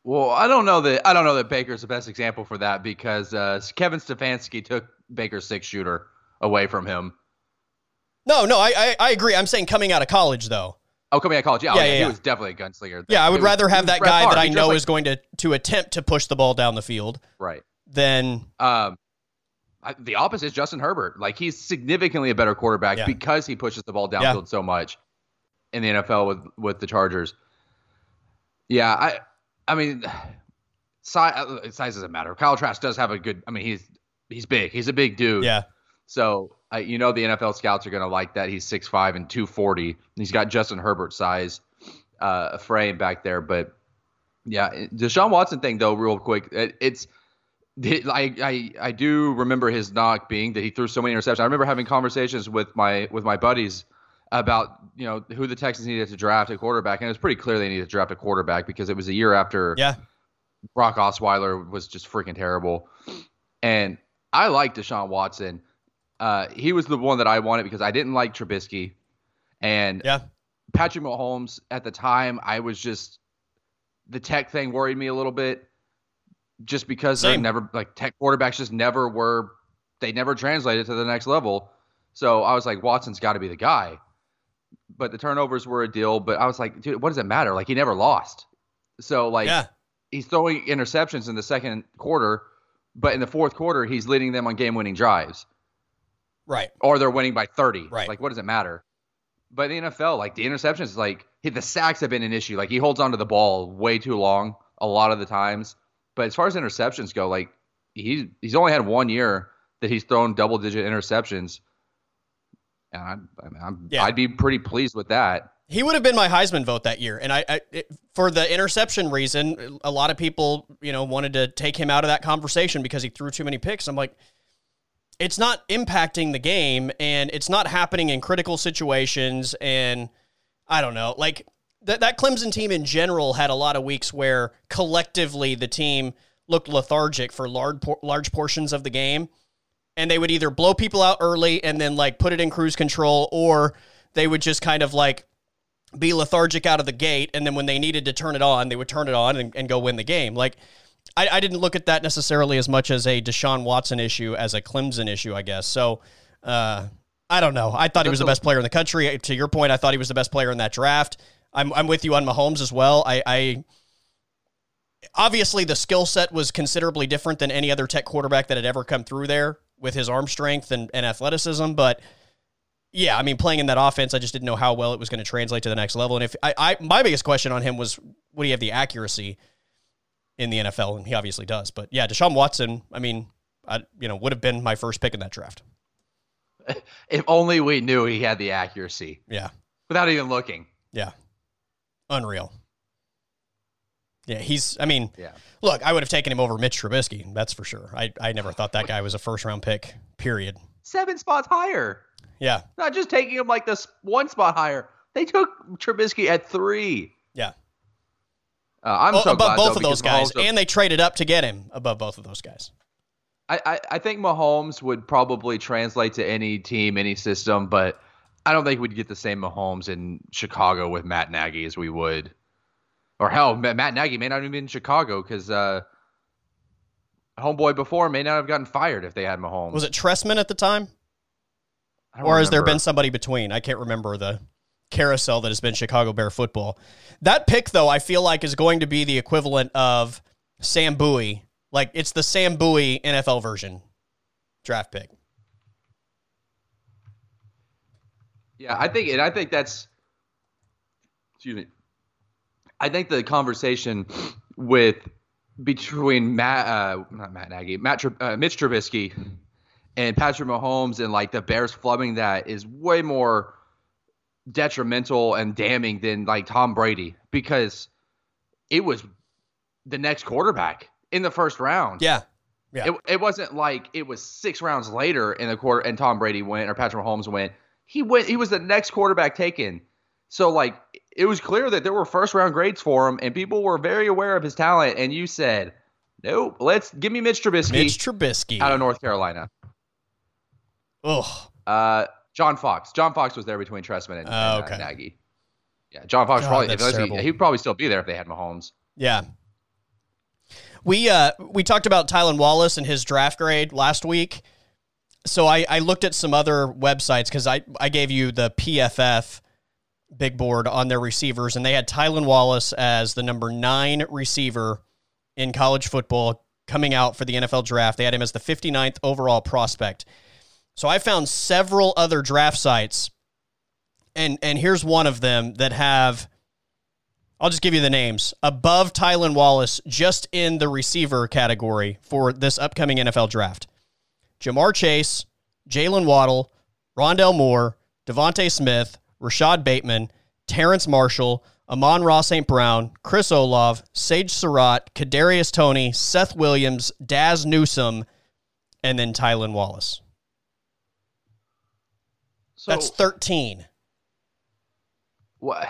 Well, I don't know that I don't know that Baker's the best example for that because uh, Kevin Stefanski took Baker's six shooter away from him. No, no, I, I, I agree. I'm saying coming out of college though. Oh, coming out of college, yeah, yeah, oh, yeah, yeah. he was definitely a gunslinger. Yeah, I would rather have that guy that I know like, is going to to attempt to push the ball down the field, right? Than um, I, the opposite is Justin Herbert. Like he's significantly a better quarterback yeah. because he pushes the ball downfield yeah. so much in the NFL with with the Chargers. Yeah, I I mean, size, uh, size doesn't matter. Kyle Trask does have a good. I mean, he's he's big. He's a big dude. Yeah. So uh, you know the NFL scouts are going to like that. He's 6'5 and 240. He's got Justin Herbert size uh, a frame back there. But yeah, Deshaun Watson thing though, real quick, it, it's. I, I I do remember his knock being that he threw so many interceptions. I remember having conversations with my with my buddies about you know who the Texans needed to draft a quarterback, and it was pretty clear they needed to draft a quarterback because it was a year after yeah. Brock Osweiler was just freaking terrible, and I like Deshaun Watson. Uh, he was the one that I wanted because I didn't like Trubisky, and yeah, Patrick Mahomes at the time, I was just the tech thing worried me a little bit, just because they never like tech quarterbacks just never were they never translated to the next level. So I was like, Watson's got to be the guy. But the turnovers were a deal. But I was like, dude, what does it matter? Like he never lost. So like yeah. he's throwing interceptions in the second quarter, but in the fourth quarter he's leading them on game-winning drives, Right. or they're winning by 30. Right. Like what does it matter? But the NFL, like the interceptions, like the sacks have been an issue. Like he holds onto the ball way too long a lot of the times. But as far as interceptions go, like he's he's only had one year that he's thrown double-digit interceptions. And I, I mean, I'm, Yeah. I'd be pretty pleased with that. He would have been my Heisman vote that year, and I, I it, for the interception reason, a lot of people, you know, wanted to take him out of that conversation because he threw too many picks. I'm like, it's not impacting the game, and it's not happening in critical situations, and I don't know, like that that Clemson team in general had a lot of weeks where collectively the team looked lethargic for large large portions of the game, and they would either blow people out early and then like put it in cruise control, or they would just kind of like be lethargic out of the gate, and then when they needed to turn it on, they would turn it on and, and go win the game. Like, I, I didn't look at that necessarily as much as a Deshaun Watson issue as a Clemson issue, I guess. So, uh, I don't know. I thought he was the best player in the country. To your point, I thought he was the best player in that draft. I'm, I'm with you on Mahomes as well. I, I obviously the skill set was considerably different than any other tech quarterback that had ever come through there with his arm strength and, and athleticism, but yeah, I mean, playing in that offense, I just didn't know how well it was going to translate to the next level. And if I, I, my biggest question on him was, would he have the accuracy in the NFL? And he obviously does. But yeah, Deshaun Watson, I mean, I, you know, would have been my first pick in that draft. If only we knew he had the accuracy Yeah, without even looking. yeah, unreal. Yeah, he's. I mean, Yeah. look, I would have taken him over Mitch Trubisky. That's for sure. I, I never thought that guy was a first round pick. Period. Seven spots higher. Yeah, Not just taking him like this one spot higher. They took Trubisky at three. yeah. Uh, I'm Oh, so above glad, both though, of those guys, Mahomes- and they traded up to get him above both of those guys. I, I, I think Mahomes would probably translate to any team, any system, but I don't think we'd get the same Mahomes in Chicago with Matt Nagy as we would. Or hell, Matt Nagy may not even be in Chicago because uh, homeboy before may not have gotten fired if they had Mahomes. Was it Trestman at the time? Or has there been somebody between? I can't remember the carousel that has been Chicago Bear football. That pick, though, I feel like is going to be the equivalent of Sam Bowie. Like it's the Sam Bowie NFL version draft pick. Yeah, I think, and I think that's. Excuse me. I think the conversation with between Matt, uh, not Matt Nagy, Matt, uh, Mitch Trubisky, and Patrick Mahomes, and like the Bears flubbing that is way more detrimental and damning than like Tom Brady because it was the next quarterback in the first round. Yeah, yeah, It, it wasn't like it was six rounds later in the quarter and Tom Brady went or Patrick Mahomes went. He went. He was the next quarterback taken. So like it was clear that there were first round grades for him, and people were very aware of his talent. And you said, "Nope, let's give me Mitch Trubisky Mitch Trubisky. out of North Carolina." Ugh. Uh, John Fox. John Fox was there between Trestman and, Oh, and, uh. Nagy. Yeah, John Fox God, probably. unless he, he'd probably still be there if they had Mahomes. Yeah. We uh we talked about Tylan Wallace and his draft grade last week. So I, I looked at some other websites because I, I gave you the PFF big board on their receivers, and they had Tylan Wallace as the number nine receiver in college football coming out for the NFL draft. They had him as the 59th overall prospect. So I found several other draft sites, and and here's one of them that have I'll just give you the names. Above Tylan Wallace, just in the receiver category for this upcoming NFL draft. Ja'Marr Chase, Jalen Waddle, Rondale Moore, DeVonta Smith, Rashod Bateman, Terrace Marshall, Amon-Ra St. Brown, Chris Olave, Sage Surratt, Kadarius Toney, Seth Williams, Dazz Newsome, and then Tylan Wallace. So That's 13. what?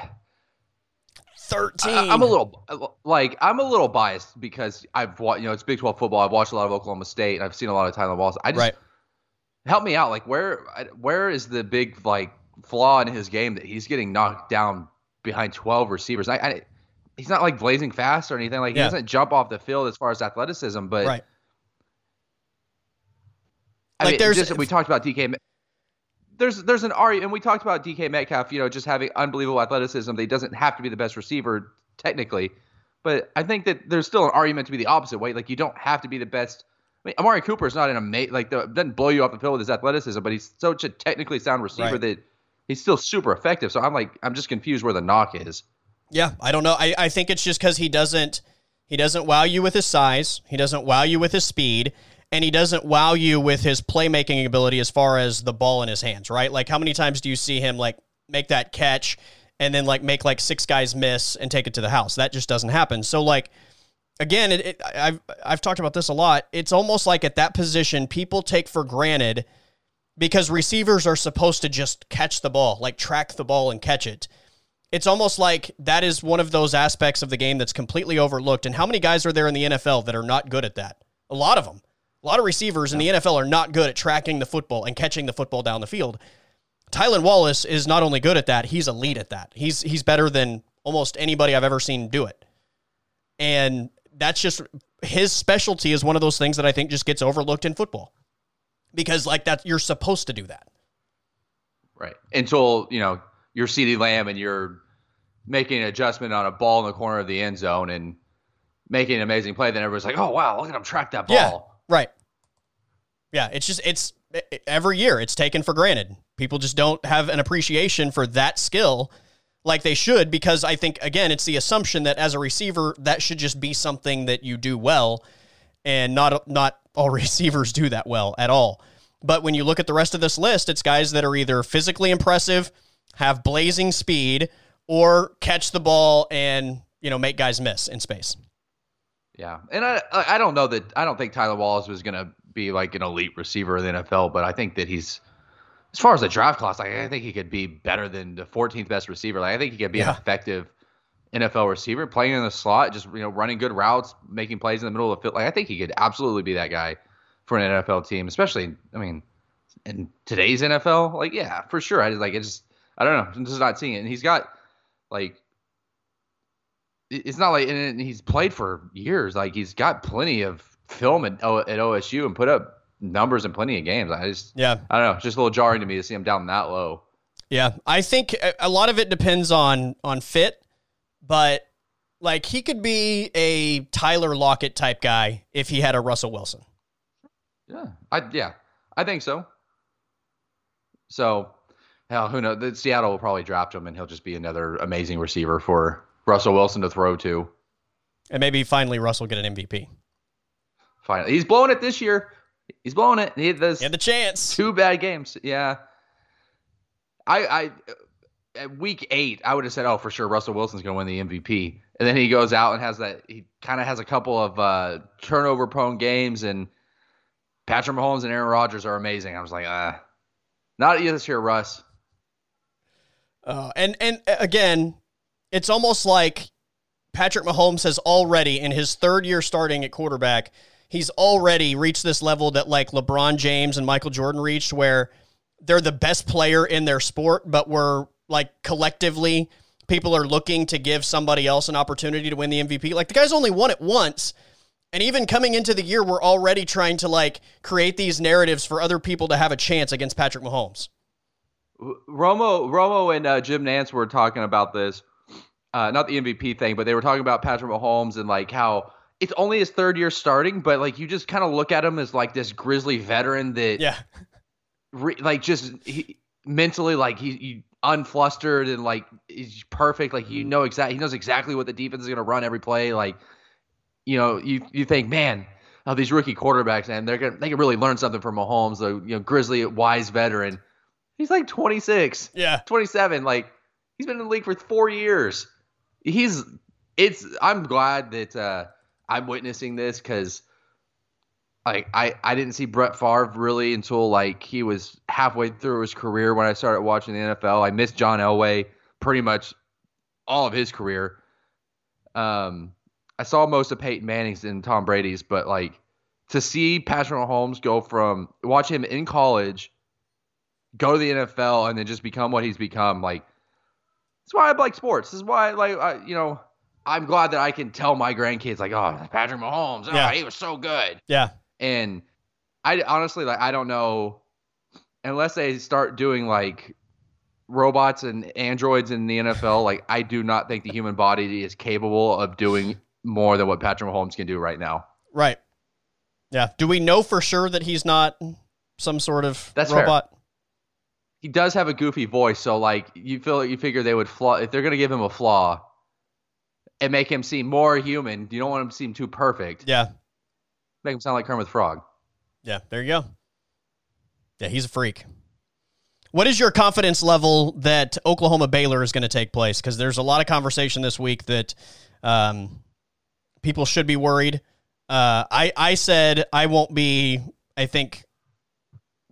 13. I, I'm a little like I'm a little biased because I've watched you know it's Big 12 football. I've watched a lot of Oklahoma State and I've seen a lot of Tyler Wallace. I just Right. help me out. Like where where is the big like flaw in his game that he's getting knocked down behind 12 receivers. I, I he's not like blazing fast or anything. Like Yeah. he doesn't jump off the field as far as athleticism, but right. I Like, mean, there's- just, we talked about DK. There's there's an argument, and we talked about DK Metcalf. You know, just having unbelievable athleticism. That he doesn't have to be the best receiver technically, but I think that there's still an argument to be the opposite way. Like you don't have to be the best. I mean, Amari Cooper is not an amazing like the, doesn't blow you off the field with his athleticism, but he's such a technically sound receiver Right. that he's still super effective. So I'm like I'm just confused where the knock is. Yeah, I don't know. I, I think it's just because he doesn't he doesn't wow you with his size. He doesn't wow you with his speed, and he doesn't wow you with his playmaking ability as far as the ball in his hands. Right? Like how many times do you see him like make that catch and then like make like six guys miss and take it to the house? That just doesn't happen. So like again, it, it, I've I've talked about this a lot. It's almost like at that position, people take for granted because receivers are supposed to just catch the ball, like track the ball and catch it. It's almost like that is one of those aspects of the game that's completely overlooked. And how many guys are there in the NFL that are not good at that? A lot of them. A lot of receivers in the NFL are not good at tracking the football and catching the football down the field. Tylan Wallace is not only good at that, he's elite at that. He's he's better than almost anybody I've ever seen do it. And that's just his specialty is one of those things that I think just gets overlooked in football. Because like that you're supposed to do that. Right. Until, you know, you're CeeDee Lamb and you're making an adjustment on a ball in the corner of the end zone and making an amazing play, then everybody's like, oh, wow, look at him track that ball. Yeah. Right. Yeah, it's just it's every year it's taken for granted. People just don't have an appreciation for that skill like they should because I think again it's the assumption that as a receiver that should just be something that you do well and not not all receivers do that well at all. But when you look at the rest of this list, it's guys that are either physically impressive, have blazing speed, or catch the ball and, you know, make guys miss in space. Yeah. And I I don't know that I don't think Tyler Wallace was going to be like an elite receiver in the NFL, but I think that he's as far as the draft class, like, I think he could be better than the 14th best receiver. Like I think he could be Yeah. an effective NFL receiver, playing in the slot, just you know, running good routes, making plays in the middle of the field. Like I think he could absolutely be that guy for an NFL team, especially I mean, in today's NFL. Like yeah, for sure. I just like it's just I don't know, I'm just not seeing it. And he's got like it's not like and he's played for years. Like he's got plenty of film at, at OSU and put up numbers in plenty of games. I just Yeah. I don't know, it's just a little jarring to me to see him down that low. Yeah, I think a- lot of it depends on on fit, but like he could be a Tyler Lockett type guy if he had a Russell Wilson. Yeah, I yeah, I think so. So, hell, who knows? The- Seattle will probably draft him, and he'll just be another amazing receiver for Russell Wilson to throw to. And maybe finally Russell get an MVP. Finally, he's blowing it this year. He's blowing it. He had those He had the chance. two bad games. Yeah, I I at week eight, I would have said, oh, for sure, Russell Wilson's going to win the MVP. And then he goes out and has that. He kind of has a couple of uh, turnover-prone games, and Patrick Mahomes and Aaron Rodgers are amazing. I was like, ah, not you this year, Russ. Uh, and and uh, again, it's almost like Patrick Mahomes has already in his third year starting at quarterback, he's already reached this level that like LeBron James and Michael Jordan reached where they're the best player in their sport, but we're like collectively people are looking to give somebody else an opportunity to win the MVP. Like the guy's only won it once. And even coming into the year, we're already trying to like create these narratives for other people to have a chance against Patrick Mahomes. Romo, Romo, and uh, Jim Nantz were talking about this, uh, not the MVP thing, but they were talking about Patrick Mahomes and like how it's only his third year starting, but like you just kind of look at him as like this grizzly veteran that, Yeah. re- like, just he, mentally, like he, he unflustered and like he's perfect. Like you know exactly, he knows exactly what the defense is going to run every play. Like, you know, you you think, man, oh, these rookie quarterbacks, and they're gonna they can really learn something from Mahomes, the you know grizzly wise veteran. He's like 26. Yeah. 27 like he's been in the league for four years he's it's i'm glad that uh i'm witnessing this because like i i didn't see brett Favre really until like he was halfway through his career when i started watching the nfl i missed john elway pretty much all of his career um i saw most of peyton manning's and tom brady's but like to see patrick mahomes go from watch him in college go to the NFL and then just become what he's become. Like That's why I like sports. This is why, like, I, you know, I'm glad that I can tell my grandkids, like, oh, Patrick Mahomes, oh, Yeah. he was so good. Yeah. And I honestly, like, I don't know, unless they start doing like robots and androids in the NFL. Like, I do not think the human body is capable of doing more than what Patrick Mahomes can do right now. Right. Yeah. Do we know for sure that he's not some sort of That's fair. He does have a goofy voice, so like you feel like you figure they would flaw if they're gonna give him a flaw and make him seem more human. You don't want him to seem too perfect. Yeah. Make him sound like Kermit the Frog. Yeah. There you go. Yeah, he's a freak. What is your confidence level that Oklahoma Baylor is going to take place? Because there's a lot of conversation this week that um, people should be worried. Uh, I I said I won't be. I think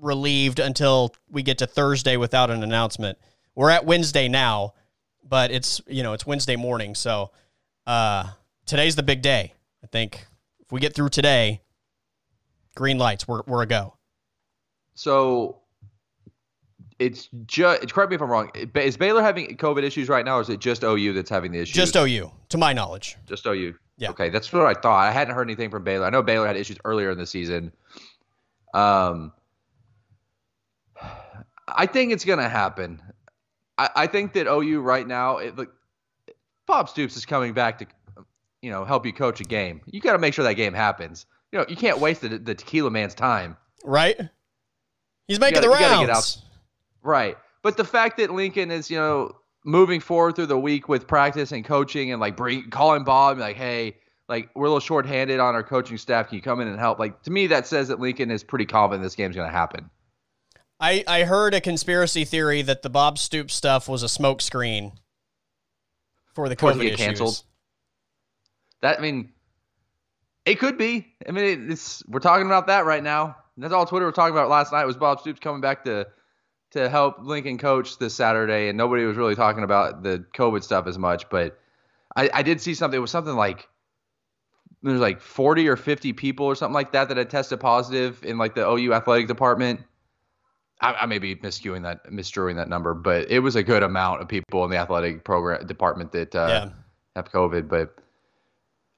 relieved until we get to Thursday without an announcement. We're at Wednesday now, but it's you know it's Wednesday morning, so uh, today's the big day. I think if we get through today, green lights, we're we're a go. So it's just correct me if I'm wrong. Is Baylor having COVID issues right now, or is it just OU that's having the issues? Just OU, to my knowledge. Just OU. Yeah. Okay, that's what I thought. I hadn't heard anything from Baylor. I know Baylor had issues earlier in the season. Um, I think it's gonna happen. I, I think that OU right now, it, look, Bob Stoops is coming back to, you know, help you coach a game. You got to make sure that game happens. You know, you can't waste the, the tequila man's time. Right? He's making gotta- the rounds. Right. But the fact that Lincoln is, you know, moving forward through the week with practice and coaching and like bring calling Bob and like, hey, like we're a little shorthanded on our coaching staff. Can you come in and help? Like to me, that says that Lincoln is pretty confident this game's going to happen. I, I heard a conspiracy theory that the Bob Stoops stuff was a smokescreen for the For it to COVID get issues. canceled. That I mean, it could be. I mean, it's we're talking about that right now. That's all Twitter was talking about last night was Bob Stoops coming back to to help Lincoln coach this Saturday, and nobody was really talking about the COVID stuff as much. But I, I did see something. It was something like there's like 40 or 50 people or something like that that had tested positive in like the OU athletic department. I, I may be miscuing that, misdrawing that number, but it was a good amount of people in the athletic program department that uh, Yeah. have COVID. But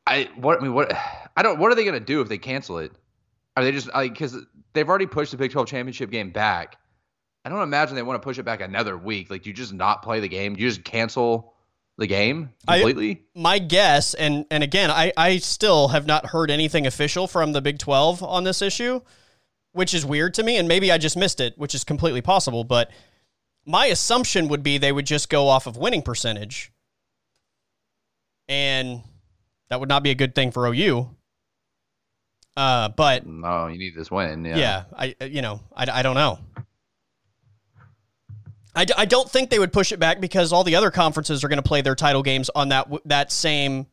I what I mean what I don't what are they gonna do if they cancel it? Are they just like because they've already pushed the Big 12 championship game back? I don't imagine they want to push it back another week. Like, do you just not play the game? Do you just cancel the game I- completely? My guess, and, and again, I, I still have not heard anything official from the Big 12 on this issue, which is weird to me. And maybe I just missed it, which is completely possible. But my assumption would be they would just go off of winning percentage. And that would not be a good thing for OU. Uh, but no, you need this win. Yeah. yeah, I you know I, I don't know. I, d- I don't think they would push it back because all the other conferences are going to play their title games on that w- that same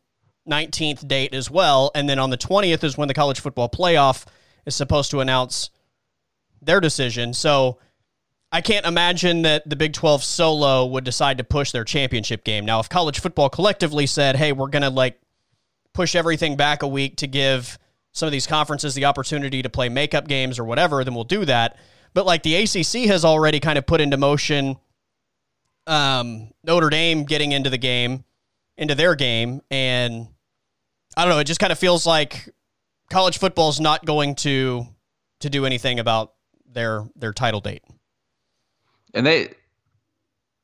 19th date as well, and then on the 20th is when the college football playoff is supposed to announce their decision. So I can't imagine that the Big 12 solo would decide to push their championship game. Now, if college football collectively said, "Hey, we're going to like push everything back a week to give some of these conferences the opportunity to play makeup games or whatever, then we'll do that. But like the ACC has already kind of put into motion um, Notre Dame getting into the game, into their game, and I don't know. It just kind of feels like college football is not going to to do anything about their their title date. And they,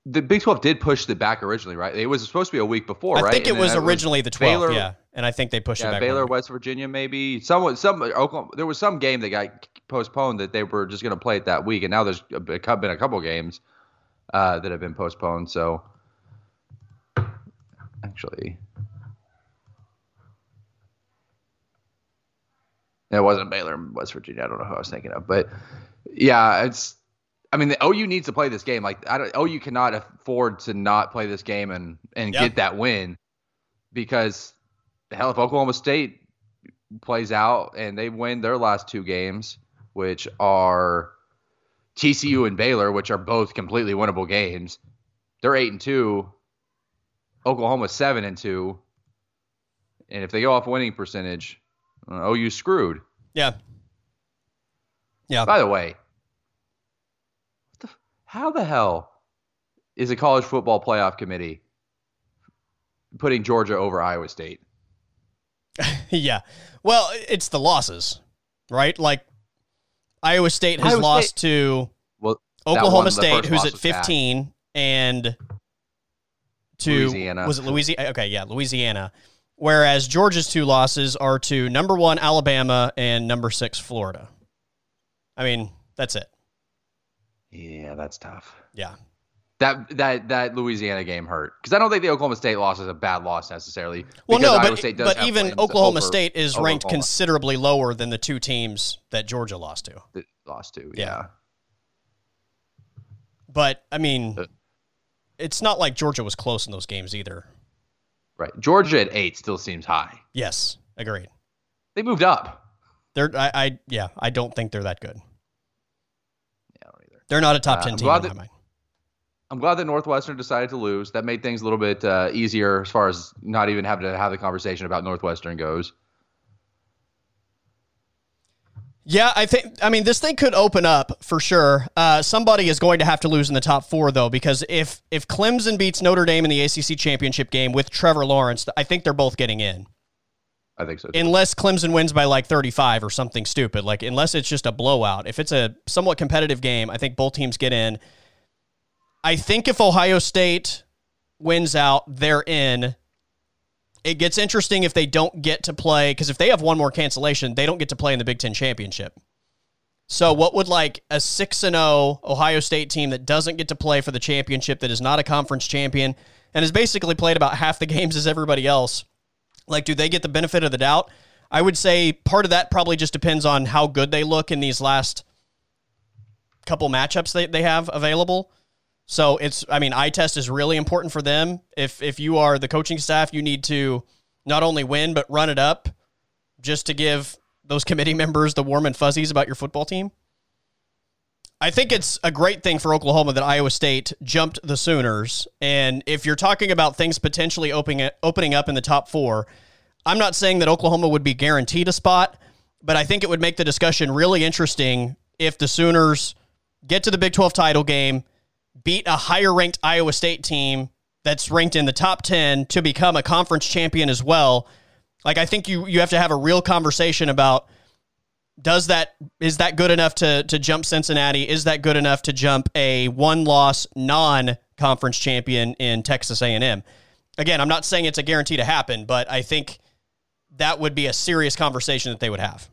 the Big 12 did push it back originally, right? It was supposed to be a week before, I right? I think it was originally the 12th, Baylor- yeah, and I think they pushed it back. Baylor. West Virginia, maybe. Someone, some Oklahoma. There was some game that got postponed that they were just going to play it that week, and now there's been a couple games uh, that have been postponed. So, actually, it wasn't Baylor, and West Virginia. I don't know who I was thinking of, but yeah, it's. I mean, the OU needs to play this game. Like, I don't, OU cannot afford to not play this game and and Yeah. get that win because hell, if Oklahoma State plays out and they win their last two games, which are TCU and Baylor, which are both completely winnable games, they're eight and two. Oklahoma seven and two, and if they go off winning percentage, uh, OU screwed. Yeah, yeah. By the way, what the, how the hell is a college football playoff committee putting Georgia over Iowa State. yeah. Well, it's the losses, right? Like Iowa State has Iowa lost State- to Well, Oklahoma State, who's at was bad. 15, and to Louisiana. Was it Louisiana? Okay, yeah, Louisiana. Whereas Georgia's two losses are to number one Alabama and number six Florida. I mean, that's it. Yeah, that's tough. Yeah. That that that Louisiana game hurt because I don't think the Oklahoma State loss is a bad loss necessarily. Well, no, Iowa but, State does but even Oklahoma over- State is ranked Oklahoma. considerably lower than the two teams that Georgia lost to. that lost to. Yeah. Yeah. But I mean, Uh, it's not like Georgia was close in those games either. Right. Georgia at eight still seems high. Yes, agreed. They moved up. They're I, I yeah, I don't think they're that good. Yeah, I don't either. They're not a top Uh, ten team in my mind. I'm glad that Northwestern decided to lose. That made things a little bit uh, easier as far as not even having to have the conversation about Northwestern goes. Yeah, I think. I mean, this thing could open up for sure. Uh, somebody is going to have to lose in the top four, though, because if if Clemson beats Notre Dame in the ACC championship game with Trevor Lawrence, I think they're both getting in. I think so. Too. Unless Clemson wins by like 35 or something stupid, like unless it's just a blowout. If it's a somewhat competitive game, I think both teams get in. I think if Ohio State wins out, they're in. It gets interesting if they don't get to play because if they have one more cancellation, they don't get to play in the Big Ten championship. So, what would like a six and zero Ohio State team that doesn't get to play for the championship, that is not a conference champion, and has basically played about half the games as everybody else? Like, do they get the benefit of the doubt? I would say part of that probably just depends on how good they look in these last couple matchups they, they have available. So it's, I mean, eye test is really important for them. If if you are the coaching staff, you need to not only win but run it up, just to give those committee members the warm and fuzzies about your football team. I think it's a great thing for Oklahoma that Iowa State jumped the Sooners. And if you're talking about things potentially opening opening up in the top four, I'm not saying that Oklahoma would be guaranteed a spot, but I think it would make the discussion really interesting if the Sooners get to the Big 12 title game, beat a higher ranked Iowa State team that's ranked in the top 10 to become a conference champion as well. Like I think you you have to have a real conversation about does that is that good enough to to jump Cincinnati? Is that good enough to jump a one loss non conference champion in Texas A&M? Again, I'm not saying it's a guarantee to happen, but I think that would be a serious conversation that they would have.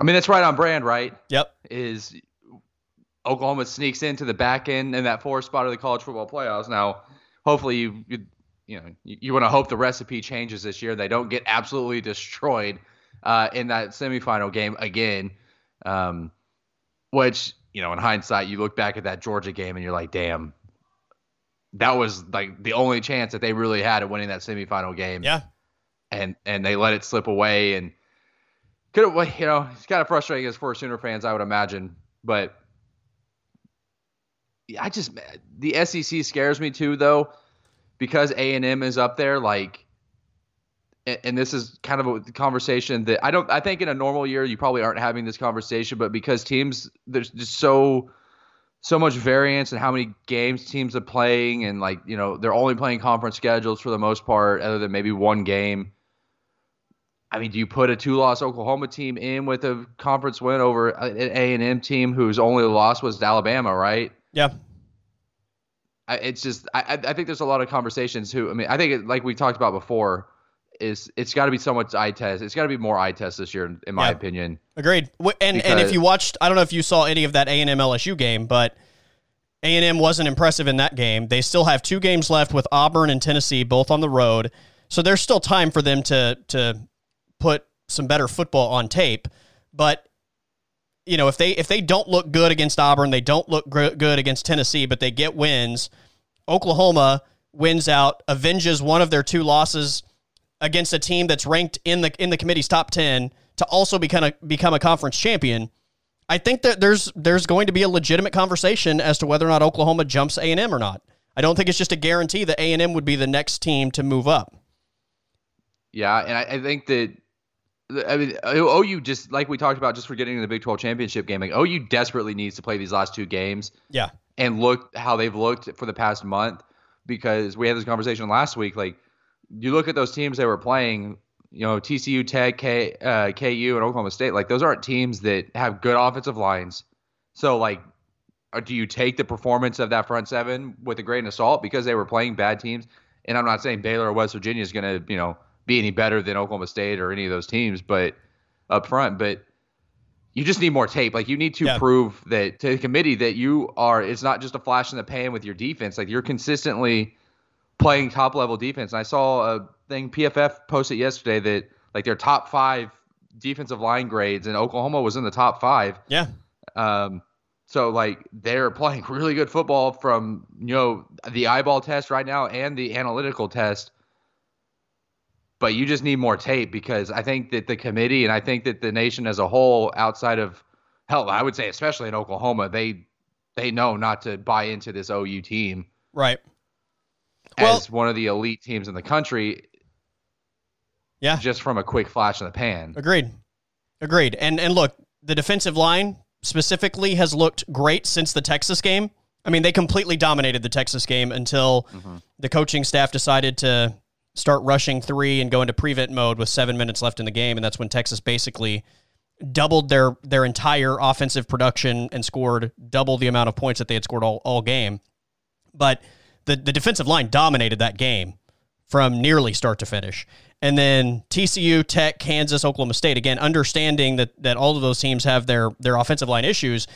I mean, that's right on brand, right? Yep. Is Oklahoma sneaks into the back end in that fourth spot of the college football playoffs. Now, hopefully, you you, you know you, you want to hope the recipe changes this year. They don't get absolutely destroyed uh, in that semifinal game again. Um, which you know, in hindsight, you look back at that Georgia game and you're like, damn, that was like the only chance that they really had at winning that semifinal game. Yeah. and and they let it slip away and could have you know it's kind of frustrating as for Sooner fans I would imagine but yeah, I just the SEC scares me too though because A and M is up there like and, and this is kind of a conversation that I don't I think in a normal year you probably aren't having this conversation but because teams there's just so so much variance in how many games teams are playing and like you know they're only playing conference schedules for the most part other than maybe one game I mean, do you put a two-loss Oklahoma team in with a conference win over an A and M team whose only loss was Alabama, right? Yeah. I, it's just I, I think there's a lot of conversations. Who I mean, I think it, like we talked about before, is it's got to be so much eye test. It's got to be more eye test this year, in, in my Yeah. opinion. Agreed. And and if you watched, I don't know if you saw any of that A and M LSU game, but A and M wasn't impressive in that game. They still have two games left with Auburn and Tennessee, both on the road. So there's still time for them to to put some better football on tape. But you know, if they if they don't look good against Auburn, they don't look gr- good against Tennessee, but they get wins. Oklahoma wins out, avenges one of their two losses against a team that's ranked in the in the committee's top 10 to also become a become a conference champion. I think that there's there's going to be a legitimate conversation as to whether or not Oklahoma jumps A&M or not. I don't think it's just a guarantee that A&M would be the next team to move up. Yeah, and I, I think that I mean, OU just like we talked about, just for getting in the Big 12 championship game. Like OU desperately needs to play these last two games. Yeah, and look how they've looked for the past month because we had this conversation last week. Like you look at those teams they were playing, you know, TCU, Tech, K, uh, KU, and Oklahoma State. Like those aren't teams that have good offensive lines. So like, uh, do you take the performance of that front seven with a grain of salt because they were playing bad teams? And I'm not saying Baylor or West Virginia is going to, you know, be any better than Oklahoma State or any of those teams, but up front, but you just need more tape. Like you need to yeah. prove that to the committee that you are. It's not just a flash in the pan with your defense. Like you're consistently playing top level defense. And I saw a thing PFF posted yesterday that like their top five defensive line grades and Oklahoma was in the top five. Yeah. Um. So like they're playing really good football from you know the eyeball test right now and the analytical test but you just need more tape because I think that the committee and I think that the nation as a whole, outside of hell, I would say especially in Oklahoma, they they know not to buy into this OU team, right? As well, one of the elite teams in the country. Yeah, just from a quick flash in the pan. Agreed, agreed. And and look, the defensive line specifically has looked great since the Texas game. I mean, they completely dominated the Texas game until mm-hmm. the coaching staff decided to start rushing three and go into prevent mode with seven minutes left in the game, and that's when Texas basically doubled their their entire offensive production and scored double the amount of points that they had scored all, all game. But the, the defensive line dominated that game from nearly start to finish. And then TCU, Tech, Kansas, Oklahoma State, again, understanding that that all of those teams have their their offensive line issues,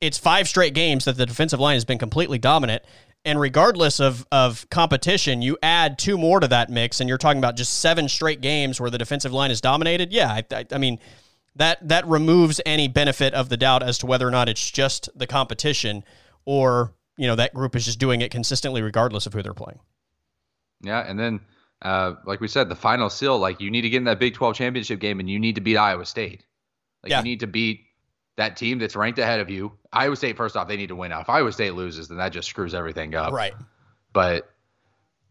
it's five straight games that the defensive line has been completely dominant. And regardless of, of competition, you add two more to that mix, and you're talking about just seven straight games where the defensive line is dominated. Yeah, I, I, I mean, that that removes any benefit of the doubt as to whether or not it's just the competition or you know that group is just doing it consistently regardless of who they're playing. Yeah, and then uh, like we said, the final seal, like you need to get in that Big 12 championship game, and you need to beat Iowa State. Like yeah. you need to beat that team that's ranked ahead of you. Iowa State, first off, they need to win out. If Iowa State loses, then that just screws everything up. Right. But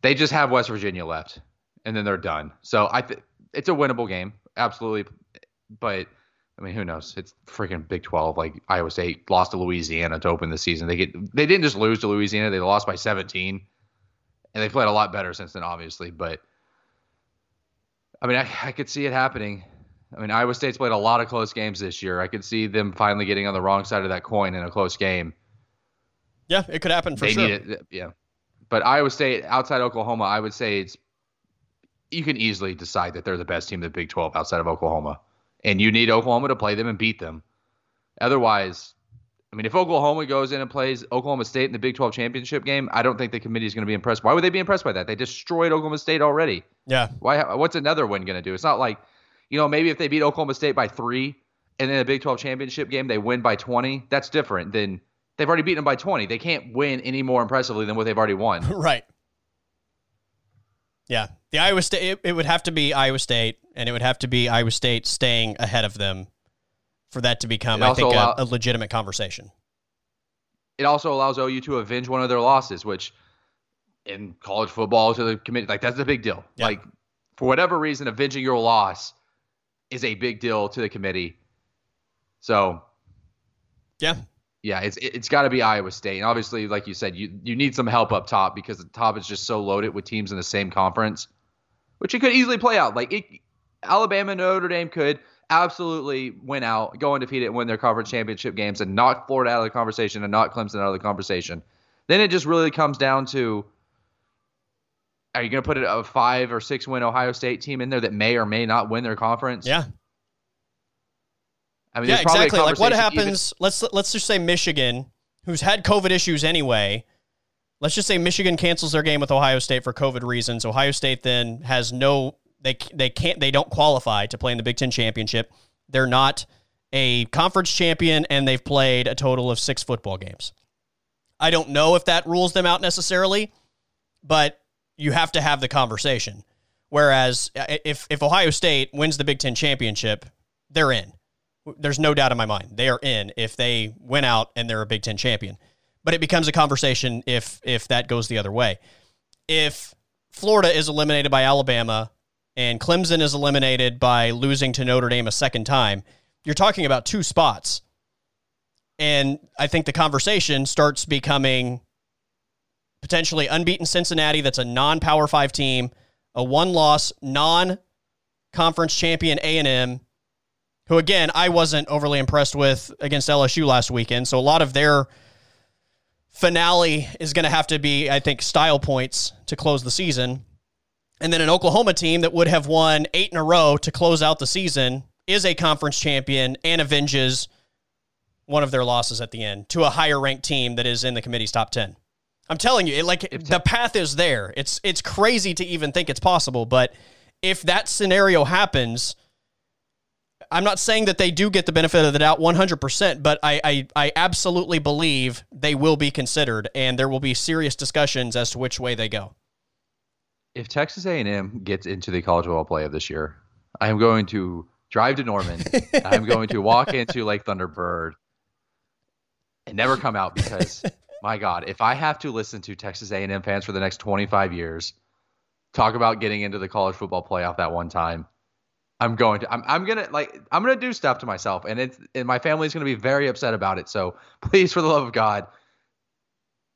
they just have West Virginia left, and then they're done. So I think it's a winnable game, absolutely. But I mean, who knows? It's freaking Big 12. Like Iowa State lost to Louisiana to open the season. They get they didn't just lose to Louisiana; they lost by 17, and they played a lot better since then, obviously. But I mean, I, I could see it happening. I mean, Iowa State's played a lot of close games this year. I could see them finally getting on the wrong side of that coin in a close game. Yeah, it could happen for they sure. Need it, yeah, but Iowa State outside Oklahoma, I would say it's you can easily decide that they're the best team in the Big 12 outside of Oklahoma, and you need Oklahoma to play them and beat them. Otherwise, I mean, if Oklahoma goes in and plays Oklahoma State in the Big 12 championship game, I don't think the committee is going to be impressed. Why would they be impressed by that? They destroyed Oklahoma State already. Yeah. Why? What's another win going to do? It's not like you know, maybe if they beat Oklahoma State by three and then a Big 12 championship game they win by 20, that's different than they've already beaten them by 20. They can't win any more impressively than what they've already won. right. Yeah. The Iowa State, it, it would have to be Iowa State, and it would have to be Iowa State staying ahead of them for that to become, I think, allow- a, a legitimate conversation. It also allows OU to avenge one of their losses, which in college football to the committee, like that's a big deal. Yeah. Like for whatever reason, avenging your loss is a big deal to the committee. So, yeah, yeah, it's it's got to be Iowa State, and obviously, like you said, you you need some help up top because the top is just so loaded with teams in the same conference, which it could easily play out. Like it, Alabama, Notre Dame could absolutely win out, go undefeated, and win their conference championship games, and knock Florida out of the conversation and knock Clemson out of the conversation. Then it just really comes down to are you going to put a five or six win Ohio State team in there that may or may not win their conference? Yeah. I mean, yeah, exactly. Like what happens? Even, let's let's just say Michigan, who's had COVID issues anyway. Let's just say Michigan cancels their game with Ohio State for COVID reasons. Ohio State then has no they they can't they don't qualify to play in the Big Ten championship. They're not a conference champion, and they've played a total of six football games. I don't know if that rules them out necessarily, but you have to have the conversation. Whereas uh, if if Ohio State wins the Big Ten championship, they're in. There's no doubt in my mind they are in if they win out and they're a Big Ten champion. But it becomes a conversation if if that goes the other way. If Florida is eliminated by Alabama and Clemson is eliminated by losing to Notre Dame a second time, you're talking about two spots. And I think the conversation starts becoming potentially unbeaten Cincinnati, that's a non Power Five team, a one loss, non conference champion A&M, who again, I wasn't overly impressed with against LSU last weekend. So a lot of their finale is going to have to be, I think, style points to close the season. And then an Oklahoma team that would have won eight in a row to close out the season is a conference champion and avenges one of their losses at the end to a higher ranked team that is in the committee's top 10. I'm telling you, it, like if the path is there. It's it's crazy to even think it's possible, but if that scenario happens, I'm not saying that they do get the benefit of the doubt 100%, but I, I, I absolutely believe they will be considered, and there will be serious discussions as to which way they go. If Texas A&M gets into the college football playoff this year, I am going to drive to Norman. I'm going to walk into Lake Thunderbird and never come out because my God, if I have to listen to Texas A&M fans for the next 25 years talk about getting into the college football playoff that one time, I'm going to I'm I'm gonna like I'm gonna do stuff to myself, and it's and my family's gonna be very upset about it. So please, for the love of God,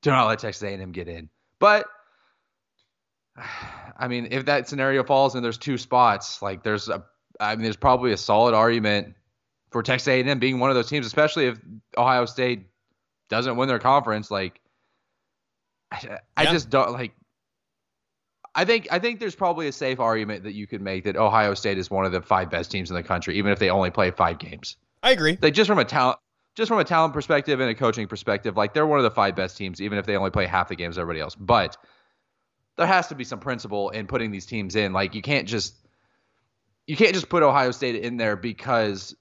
do not let Texas A&M get in. But I mean, if that scenario falls and there's two spots, like there's a I mean, there's probably a solid argument for Texas A&M being one of those teams, especially if Ohio State doesn't win their conference. Like, I, I yeah. just don't like. I think I think there's probably a safe argument that you could make that Ohio State is one of the five best teams in the country, even if they only play five games. I agree. Like just from a talent, just from a talent perspective and a coaching perspective, like they're one of the five best teams, even if they only play half the games everybody else. But there has to be some principle in putting these teams in. Like you can't just you can't just put Ohio State in there because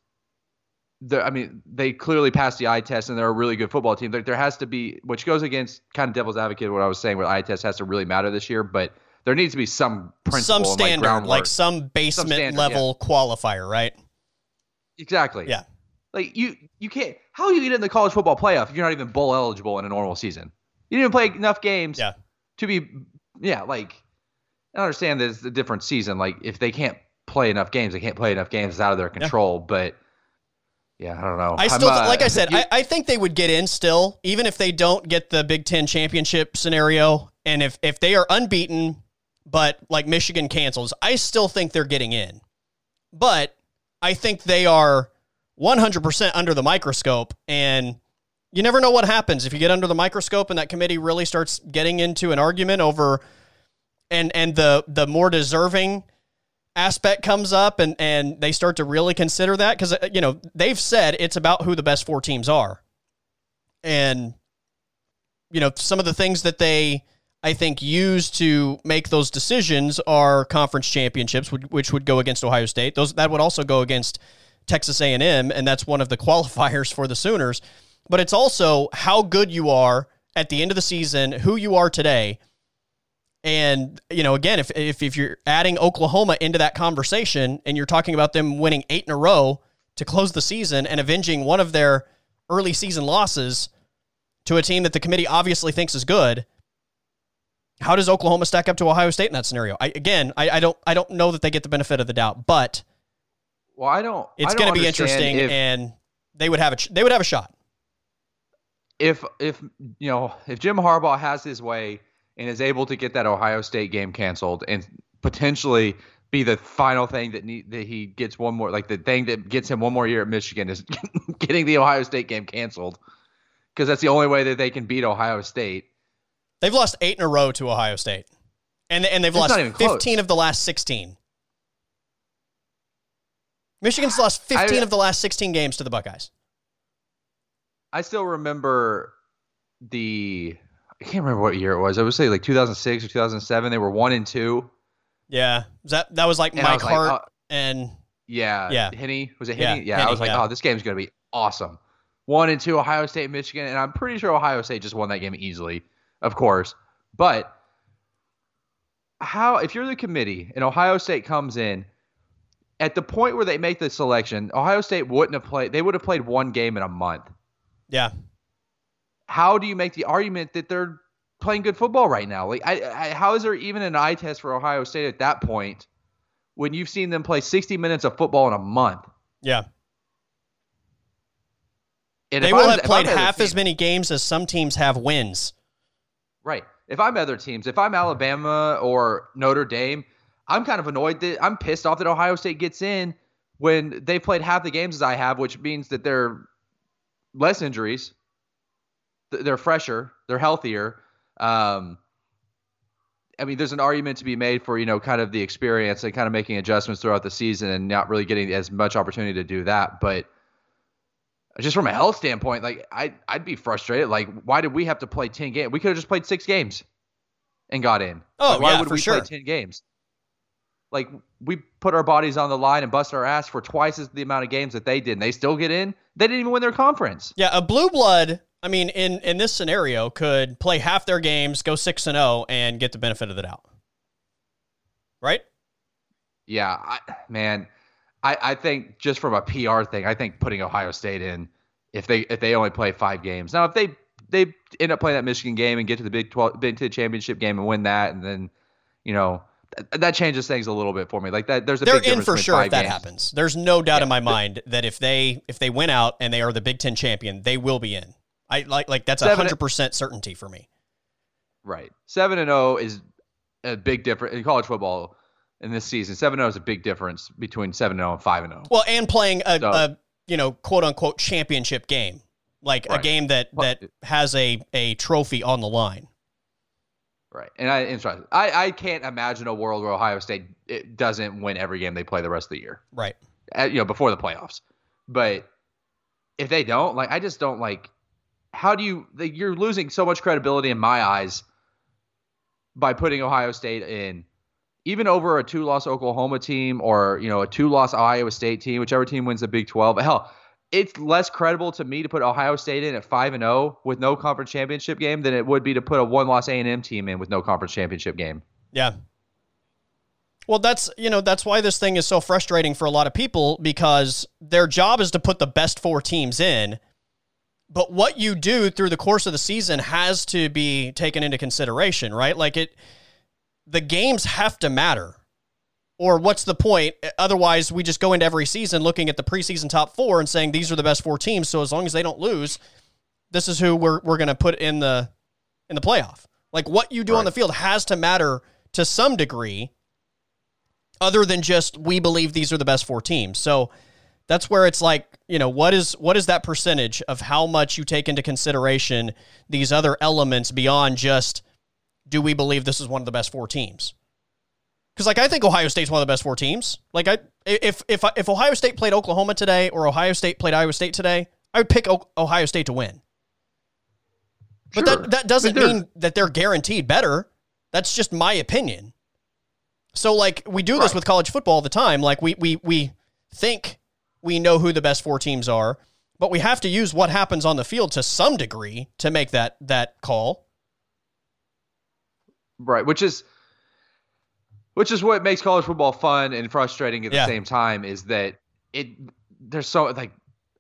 I mean, they clearly passed the eye test and they're a really good football team. There, there has to be, which goes against kind of devil's advocate what I was saying, where eye test has to really matter this year, but there needs to be some principle, some standard, like, like, some basement some standard, level yeah. qualifier, right? Exactly. Yeah. Like you, you can't. How are you get in the college football playoff if you're not even bowl eligible in a normal season? You didn't play enough games. Yeah. To be, yeah, like I understand that it's a different season. Like if they can't play enough games, they can't play enough games. It's out of their control. Yeah. But yeah, I don't know. I still, uh, like I said, you, I, I think they would get in still, even if they don't get the Big Ten championship scenario. And if, if they are unbeaten, but like Michigan cancels, I still think they're getting in. But I think they are 100% under the microscope. And you never know what happens if you get under the microscope and that committee really starts getting into an argument over and and the the more deserving aspect comes up and and they start to really consider that because uh, you know they've said it's about who the best four teams are. And you know some of the things that they i think use to make those decisions are conference championships which would go against ohio state. Those that would also go against texas a&m and that's one of the qualifiers for the sooners. But it's also how good you are at the end of the season who you are today and, you know, again, if, if, if you're adding Oklahoma into that conversation and you're talking about them winning eight in a row to close the season and avenging one of their early season losses to a team that the committee obviously thinks is good, how does Oklahoma stack up to Ohio State in that scenario? I, again, I, I don't I don't know that they get the benefit of the doubt, but well, I don't. It's going to be interesting, if, and they would have a they would have a shot. If if you know if Jim Harbaugh has his way and is able to get that Ohio State game canceled and potentially be the final thing that need, that he gets one more like the thing that gets him one more year at Michigan is getting the Ohio State game canceled because that's the only way that they can beat Ohio State. They've lost eight in a row to Ohio State, and and they've it's lost fifteen close. of the last sixteen. Michigan's lost fifteen I, of the last sixteen games to the Buckeyes. I still remember the I can't remember what year it was. I would say like 2006 or 2007. They were one and two. Yeah, that that was like and Mike was Hart like, oh, and yeah, yeah, Henne was it Henne? Yeah, yeah I was like, yeah. oh, this game's gonna be awesome. One and two, Ohio State, Michigan, and I'm pretty sure Ohio State just won that game easily, of course. But how if you're the committee and Ohio State comes in at the point where they make the selection, Ohio State wouldn't have played. They would have played one game in a month. Yeah, how do you make the argument that they're playing good football right now? Like, I, I, how is there even an eye test for Ohio State at that point when you've seen them play 60 minutes of football in a month. Yeah. And They will have played half as many games as some teams have wins. Right. If I'm other teams, if I'm Alabama or Notre Dame, I'm kind of annoyed that I'm pissed off that Ohio State gets in when they played half the games as I have, which means that they're less injuries, they're fresher, they're healthier. Um, I mean, there's an argument to be made for you know kind of the experience and kind of making adjustments throughout the season and not really getting as much opportunity to do that, but just from a health standpoint, like I I'd be frustrated. Like, why did we have to play ten games? We could have just played six games and got in. Oh, Like, why yeah, would for we sure. play ten games? Like we put our bodies on the line and bust our ass for twice as the amount of games that they did, and they still get in. They didn't even win their conference. Yeah, a blue blood. I mean, in in this scenario, could play half their games, go six and zero, and get the benefit of the doubt. Right? Yeah, I, man, I I think just from a PR thing, I think putting Ohio State in if they if they only play five games. Now if they they end up playing that Michigan game and get to the Big Twelve Big Ten championship game and win that, and then you know th- that changes things a little bit for me. Like that, there's a They're big in difference for sure if that games. happens. There's no doubt in my mind that if they if they win out and they are the Big Ten champion, they will be in. I like like that's a hundred percent certainty for me. Right. Seven and zero is a big difference in college football in this season. Seven and zero is a big difference between seven and zero and five and zero. Well, and playing a, So- a you know quote unquote championship game, like a game that that has a a trophy on the line. Right. And I, I I can't imagine a world where Ohio State it doesn't win every game they play the rest of the year. Right. uh, you know, before the playoffs. But if they don't, like, I just don't like. How do you? You're losing so much credibility in my eyes by putting Ohio State in, even over a two-loss Oklahoma team or you know a two-loss Iowa State team, whichever team wins the Big Twelve. Hell, it's less credible to me to put Ohio State in at five and zero with no conference championship game than it would be to put a one-loss A and M team in with no conference championship game. Yeah. Well, that's you know that's why this thing is so frustrating for a lot of people because their job is to put the best four teams in, but what you do through the course of the season has to be taken into consideration, right? Like it, the games have to matter, or what's the point? Otherwise, we just go into every season looking at the preseason top four and saying these are the best four teams. So as long as they don't lose, this is who we're we're going to put in the in the playoff. Like what you do on the field has to matter to some degree other than just we believe these are the best four teams. So that's where it's like, you know, what is what is that percentage of how much you take into consideration these other elements beyond just do we believe this is one of the best four teams? Cuz like I think Ohio State's one of the best four teams. Like I if if if Ohio State played Oklahoma today or Ohio State played Iowa State today, I would pick O- Ohio State to win. But Sure. that that doesn't mean that they're guaranteed better. That's just my opinion. So like we do this with college football all the time. Like we we we think we know who the best four teams are, but we have to use what happens on the field to some degree to make that that call. Right, which is which is what makes college football fun and frustrating at Yeah. the same time is that it there's so like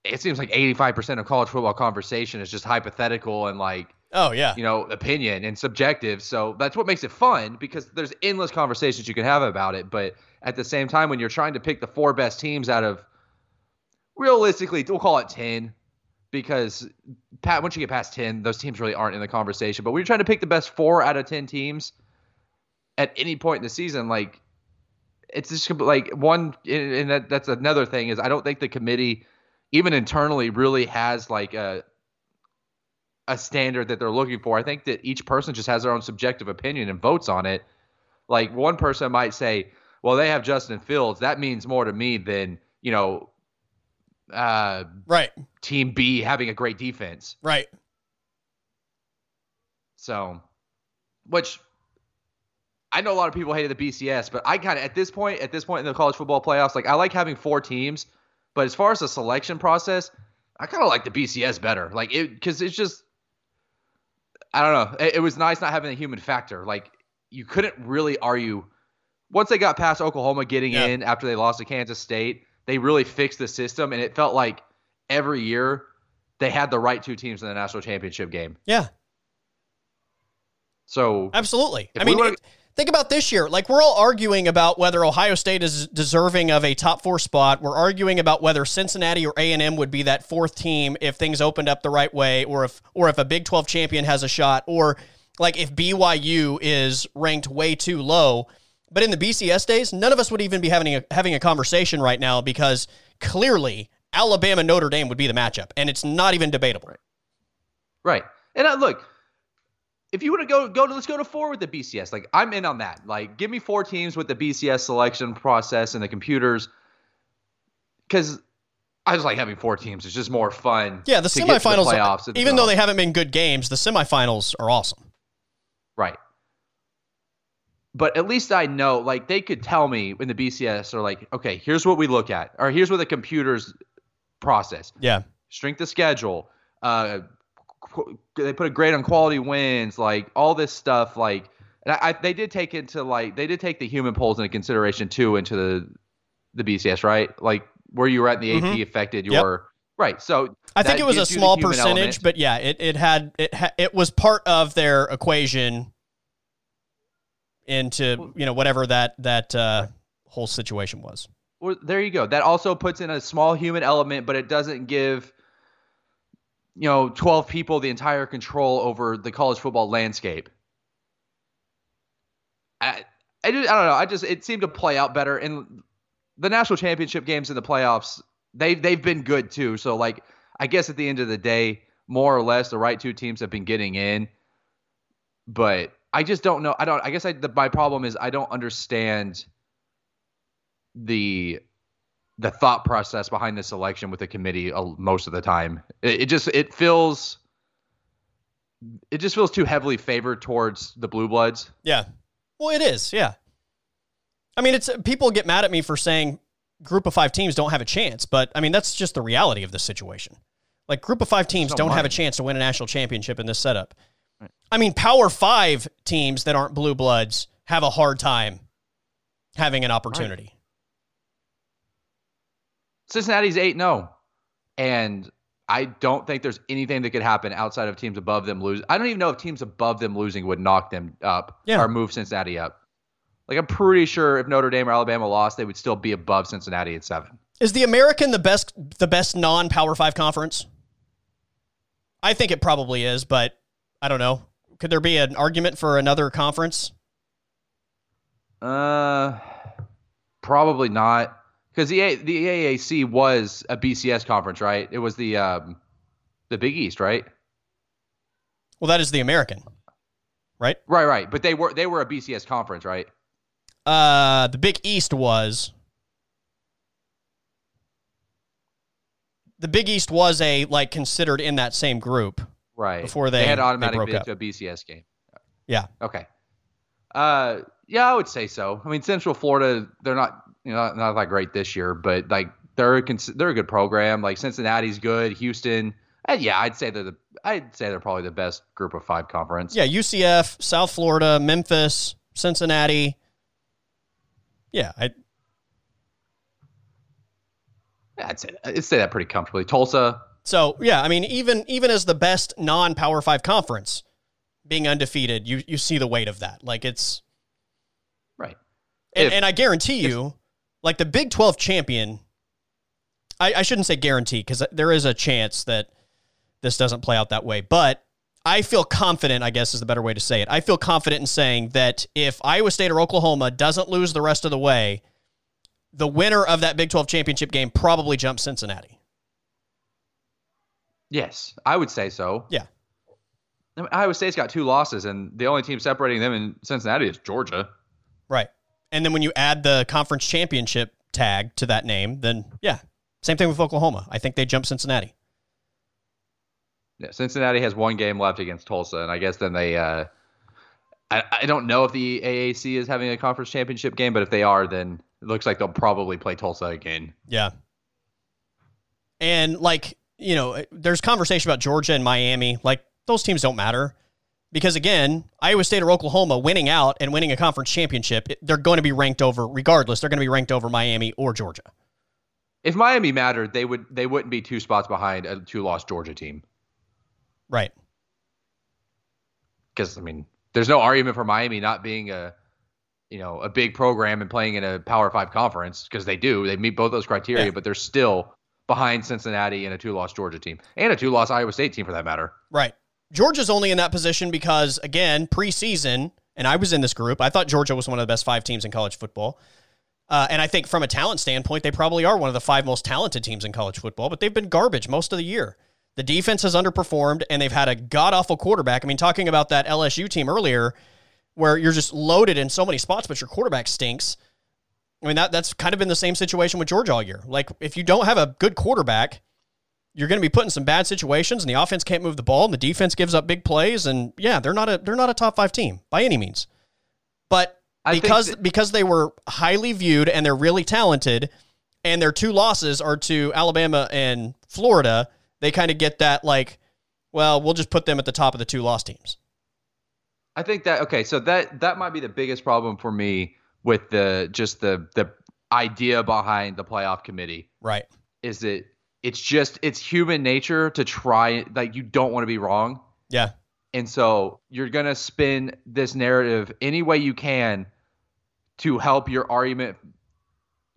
it seems like 85% of college football conversation is just hypothetical and like Oh yeah. you know opinion and subjective so that's what makes it fun because there's endless conversations you can have about it but at the same time when you're trying to pick the four best teams out of realistically we'll call it 10 because pat once you get past 10 those teams really aren't in the conversation but when you're trying to pick the best four out of 10 teams at any point in the season like it's just like one and that, that's another thing is i don't think the committee even internally really has like a a standard that they're looking for. I think that each person just has their own subjective opinion and votes on it. Like one person might say, "Well, they have Justin Fields. That means more to me than you know, uh, Right. Team B having a great defense." Right. So, which I know a lot of people hated the BCS, but I kind of at this point, at this point in the college football playoffs, like I like having four teams, but as far as the selection process, I kind of like the BCS better. Like it because it's just I don't know. It, it was nice not having the human factor. Like you couldn't really argue once they got past Oklahoma getting Yeah. in after they lost to Kansas State. They really fixed the system, and it felt like every year they had the right two teams in the national championship game. Yeah. So Absolutely. I mean, it, Think about this year. Like we're all arguing about whether Ohio State is deserving of a top four spot. We're arguing about whether Cincinnati or A and M would be that fourth team if things opened up the right way, or if or if a Big Twelve champion has a shot, or like if BYU is ranked way too low. But in the BCS days, none of us would even be having a, having a conversation right now because clearly Alabama Notre Dame would be the matchup, and it's not even debatable. Right. Right. And uh, look, if you want to go go to let's go to four with the BCS. Like I'm in on that. Like give me four teams with the BCS selection process and the computers. Because I just like having four teams. It's just more fun. Yeah, the semifinals, the playoffs, even though they haven't been good games, the semifinals are awesome. But at least I know, like they could tell me in the BCS, or like, okay, here's what we look at, or here's what the computers process. Yeah. Strength of schedule, uh, they put a grade on quality wins, like all this stuff. Like, and I, I, they did take into like they did take the human polls into consideration too into the the BCS, right? Like where you were at in the mm-hmm. AP affected your yep. right. So I think it was a small percentage, element. but yeah, it it had it ha, it was part of their equation into you know whatever that that uh, whole situation was. Well, there you go. That also puts in a small human element, but it doesn't give you know, 12 people the entire control over the college football landscape. I, I, just, I don't know. I just it seemed to play out better in the national championship games in the playoffs. They've they've been good too. So like I guess at the end of the day, more or less, the right two teams have been getting in. But I just don't know. I don't. I guess I, the, my problem is I don't understand the the thought process behind this election with the committee uh, most of the time. It, it, just it feels it just feels too heavily favored towards the blue bloods. Yeah. Well, it is. Yeah. I mean, it's people get mad at me for saying group of 5 teams don't have a chance, but I mean, that's just the reality of the situation. Like group of 5 teams don't have a chance to win a national championship in this setup. Right. I mean, power 5 teams that aren't blue bloods have a hard time having an opportunity. Right. Cincinnati's 8 0. And I don't think there's anything that could happen outside of teams above them lose. I don't even know if teams above them losing would knock them up yeah. or move Cincinnati up. Like I'm pretty sure if Notre Dame or Alabama lost, they would still be above Cincinnati at seven. Is the American the best the best non Power Five conference? I think it probably is, but I don't know. Could there be an argument for another conference? Uh, probably not because the the AAC was a BCS conference, right? It was the um, the Big East, right? Well, that is the American, right? Right, right. But they were they were a BCS conference, right? Uh, the Big East was. The Big East was a like considered in that same group, right? Before they, they had automatic they bid to a BCS game. Yeah. Okay. Uh, yeah, I would say so. I mean, Central Florida, they're not you know, not, not that great this year, but like they're a, they're a good program. Like Cincinnati's good, Houston. And yeah, I'd say they're the I'd say they're probably the best group of five conference. Yeah, UCF, South Florida, Memphis, Cincinnati. Yeah, I. Yeah, I'd say I'd say that pretty comfortably. Tulsa. So yeah, I mean, even even as the best non-power five conference, being undefeated, you you see the weight of that. Like it's right. And, if, and I guarantee you, like the Big 12 champion, I, I shouldn't say guarantee because there is a chance that this doesn't play out that way. But I feel confident, I guess is the better way to say it. I feel confident in saying that if Iowa State or Oklahoma doesn't lose the rest of the way, the winner of that Big 12 championship game probably jumps Cincinnati. Yes, I would say so. Yeah. I mean, Iowa State's got two losses, and the only team separating them in Cincinnati is Georgia. Right. And then when you add the conference championship tag to that name, then yeah, same thing with Oklahoma. I think they jump Cincinnati. Yeah, Cincinnati has one game left against Tulsa, and I guess then they. Uh, I, I don't know if the AAC is having a conference championship game, but if they are, then it looks like they'll probably play Tulsa again. Yeah. And like you know, there's conversation about Georgia and Miami. Like those teams don't matter because again, Iowa State or Oklahoma winning out and winning a conference championship, they're going to be ranked over regardless. They're going to be ranked over Miami or Georgia. If Miami mattered, they would they wouldn't be two spots behind a two-loss Georgia team. Right. Because I mean, there's no argument for Miami not being a you know a big program and playing in a Power Five conference because they do. They meet both those criteria, Yeah. but they're still behind Cincinnati and a two-loss Georgia team and a two-loss Iowa State team for that matter. Right. Georgia's only in that position because, again, preseason, and I was in this group. I thought Georgia was one of the best five teams in college football. Uh, and I think from a talent standpoint, they probably are one of the five most talented teams in college football, but they've been garbage most of the year. The defense has underperformed, and they've had a god awful quarterback. I mean, talking about that LSU team earlier, where you're just loaded in so many spots, but your quarterback stinks. I mean, that that's kind of been the same situation with Georgia all year. Like, if you don't have a good quarterback, you're going to be put in some bad situations, and the offense can't move the ball, and the defense gives up big plays, and yeah, they're not a they're not a top five team by any means. But I because that- because they were highly viewed and they're really talented, and their two losses are to Alabama and Florida, they kind of get that like, well, we'll just put them at the top of the two loss teams. I think that okay, so that that might be the biggest problem for me with the just the the idea behind the playoff committee Right. is it it's just it's human nature to try like you don't want to be wrong. Yeah. And so you're going to spin this narrative any way you can to help your argument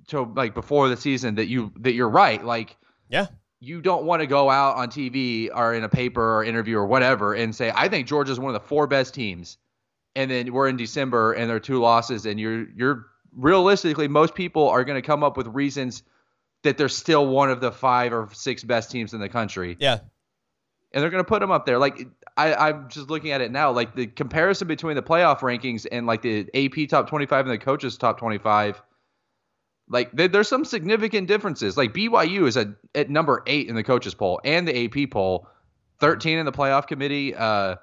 to like before the season that you that you're right. Like Yeah. you don't want to go out on TV or in a paper or interview or whatever and say I think Georgia's one of the four best teams. And then we're in December and there are two losses and you're you're realistically most people are going to come up with reasons that they're still one of the five or six best teams in the country Yeah. and they're going to put them up there. Like I, I'm just looking at it now. Like the comparison between the playoff rankings and like the AP top 25 and the coaches top 25. Like there, there's some significant differences. Like BYU is at, at number eight in the coaches poll and the AP poll, 13 in the playoff committee. Uh,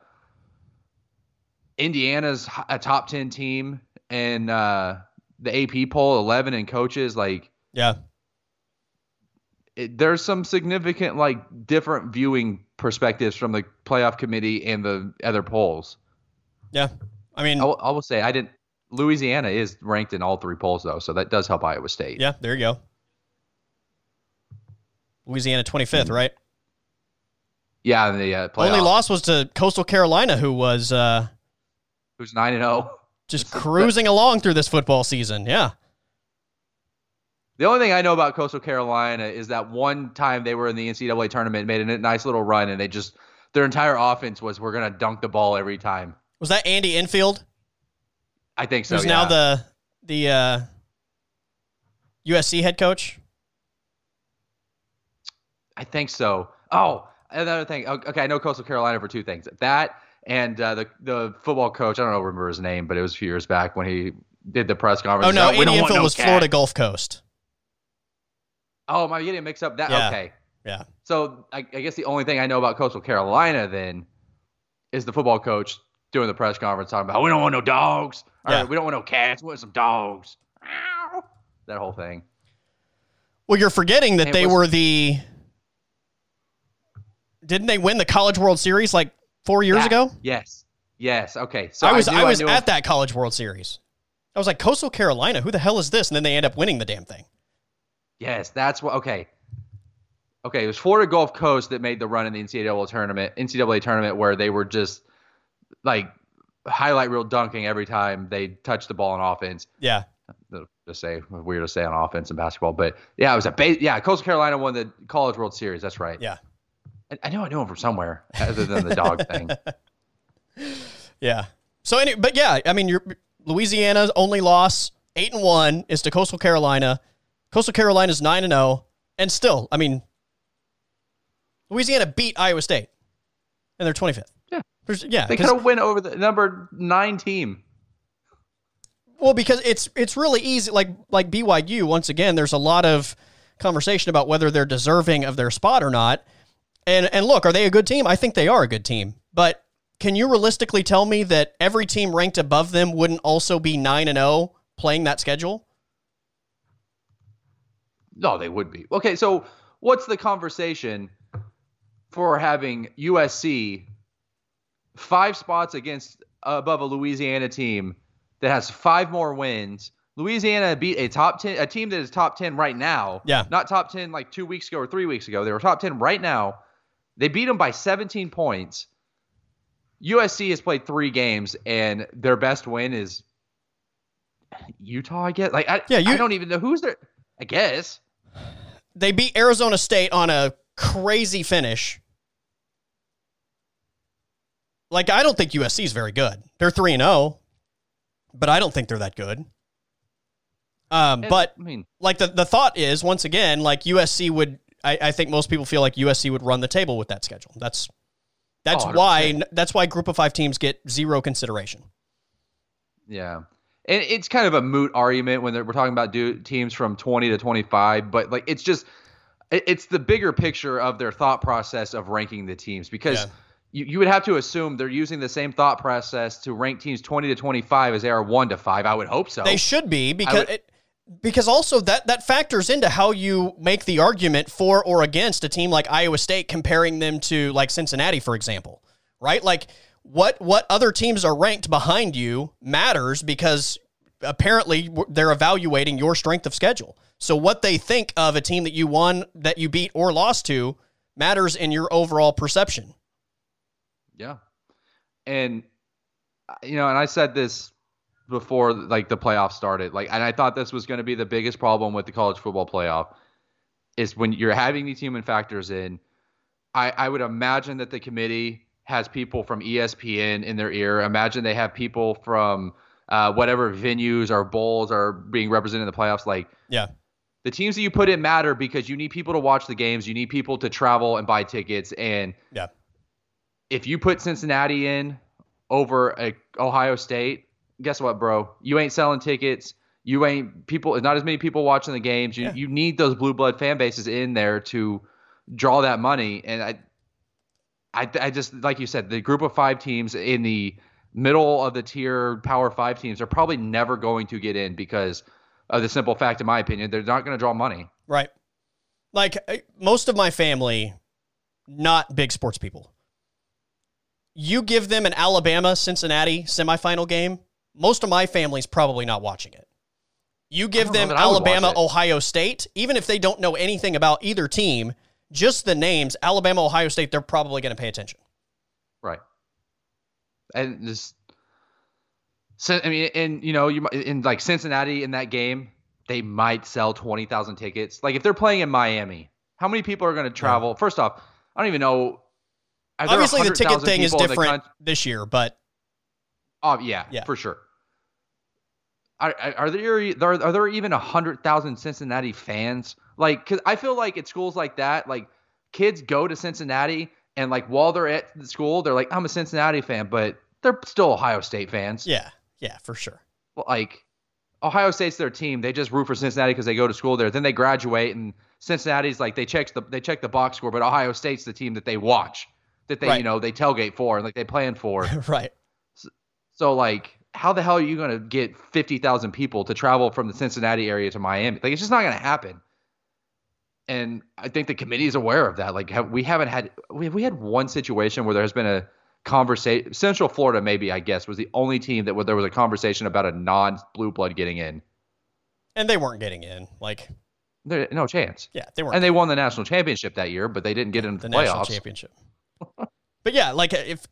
Indiana's a top 10 team and uh, the AP poll 11 and coaches. Like Yeah. it, there's some significant like different viewing perspectives from the playoff committee and the other polls. Yeah. I mean, I will, I will say I didn't. Louisiana is ranked in all three polls though, so that does help Iowa State. yeah, there you go. Louisiana 25th, right? yeah. The uh, playoff, Only loss was to Coastal Carolina, who was uh, who's nine and zero. just cruising along through this football season. Yeah. The only thing I know about Coastal Carolina is that one time they were in the NCAA tournament, made a nice little run, and they just their entire offense was we're gonna dunk the ball every time. Was that Andy Enfield? I think so. who's yeah. now the the uh, USC head coach. I think so. Oh, another thing. Okay, I know Coastal Carolina for two things. That and uh, the the football coach. I don't know remember his name, but it was a few years back when he did the press conference. Oh no, He's like, "We don't want Enfield no was cat." Florida Gulf Coast. Oh, am I getting mixed up? That Yeah. okay. Yeah, So I, I guess the only thing I know about Coastal Carolina then is the football coach doing the press conference talking about we don't want no dogs. Or, Yeah. we don't want no cats. We want some dogs. Ow. That whole thing. Well, you're forgetting that they was- were the. Didn't they win the College World Series like four years That- ago? Yes. Yes. Okay. So I was knew I was knew at that College World Series. I was like Coastal Carolina. Who the hell is this? And then they end up winning the damn thing. Yes, that's what. Okay, okay. It was Florida Gulf Coast that made the run in the NCAA tournament. NCAA tournament where they were just like highlight reel dunking every time they touched the ball on offense. Yeah, To say weird to say on offense in basketball, but yeah, it was a base. Yeah, Coastal Carolina won the College World Series. That's right. yeah, I, know I knew him from somewhere other than the dog thing. yeah. So any, but yeah, I mean, your Louisiana's only loss, eight and one, is to Coastal Carolina. Coastal Carolina's nine and zero, and still, I mean, Louisiana beat Iowa State, and they're twenty fifth. Yeah. There's, yeah. They could have win over the number nine team. Well, because it's it's really easy. Like like BYU, once again, there's a lot of conversation about whether they're deserving of their spot or not. And and look, are they a good team? I think they are a good team. But can you realistically tell me that every team ranked above them wouldn't also be nine and zero playing that schedule? No, they would be. Okay, so what's the conversation for having USC five spots against above a Louisiana team that has five more wins? Louisiana beat a top ten, a team that is top ten right now. Yeah. not top ten like two weeks ago or three weeks ago. They were top ten right now. They beat them by 17 points. USC has played three games, and their best win is Utah, I guess. Like, I, Yeah, you- I don't even know who's there. I guess. They beat Arizona State on a crazy finish. Like I don't think USC is very good. They're 3 and 0, but I don't think they're that good. Um, And, but I mean, like the, the thought is once again like USC would I, I think most people feel like USC would run the table with that schedule. That's that's Oh, 100%. why that's why group of 5 teams get zero consideration. yeah. And it's kind of a moot argument when we're talking about do, teams from 20 to 25, but like it's just it's the bigger picture of their thought process of ranking the teams because Yeah. you, you would have to assume they're using the same thought process to rank teams 20 to 25 as they are 1 to 5. I would hope so. They should be because it, because also that that factors into how you make the argument for or against a team like Iowa State comparing them to like Cincinnati for example. Right? Like what what other teams are ranked behind you matters because apparently they're evaluating your strength of schedule. So what they think of a team that you won that you beat or lost to matters in your overall perception. Yeah. And uh, you know, and I said this before like the playoffs started. Like and I thought this was going to be the biggest problem with the college football playoff is when you're having these human factors in I I would imagine that the committee has people from ESPN in their ear. Imagine they have people from uh, whatever venues or bowls are being represented in the playoffs like Yeah. the teams that you put in matter because you need people to watch the games, you need people to travel and buy tickets and Yeah. if you put Cincinnati in over a Ohio State, guess what, bro? You ain't selling tickets. You ain't people. Not as many people watching the games. You Yeah. you need those blue blood fan bases in there to draw that money. And I, I, I just like you said, the group of five teams in the middle of the tier Power Five teams are probably never going to get in because of the simple fact, in my opinion, they're not going to draw money. Right. Like most of my family, not big sports people. You give them an Alabama Cincinnati semifinal game, most of my family's probably not watching it. You give them that I would watch Alabama. Ohio State, even if they don't know anything about either team, just the names Alabama Ohio State, they're probably going to pay attention. Right. And just, so, I mean, and you know, you in like Cincinnati in that game, they might sell twenty thousand tickets. Like if they're playing in Miami, how many people are going to travel? First off, I don't even know. Obviously, the ticket thing is different this year, but Oh yeah, Yeah. for sure. Are, are are there are, are there even a hundred thousand Cincinnati fans? Like, cause I feel like at schools like that, like kids go to Cincinnati and like while they're at the school, they're like, I'm a Cincinnati fan, but they're still Ohio State fans. yeah, yeah, for sure. Like Ohio State's their team. They just root for Cincinnati because they go to school there. Then they graduate and Cincinnati's like they check the they check the box score, but Ohio State's the team that they watch, that they Right. you know they tailgate for, and like they plan for. right. So like, how the hell are you gonna get fifty thousand people to travel from the Cincinnati area to Miami? Like, it's just not gonna happen. And I think the committee is aware of that. Like, have, we haven't had we we had one situation where there has been a conversation. Central Florida, maybe I guess, was the only team that where there was a conversation about a non-blue blood getting in. And they weren't getting in. Like, There, no chance. yeah, they weren't. And they won the national championship that year, but they didn't get into the the, national championship. but yeah, like if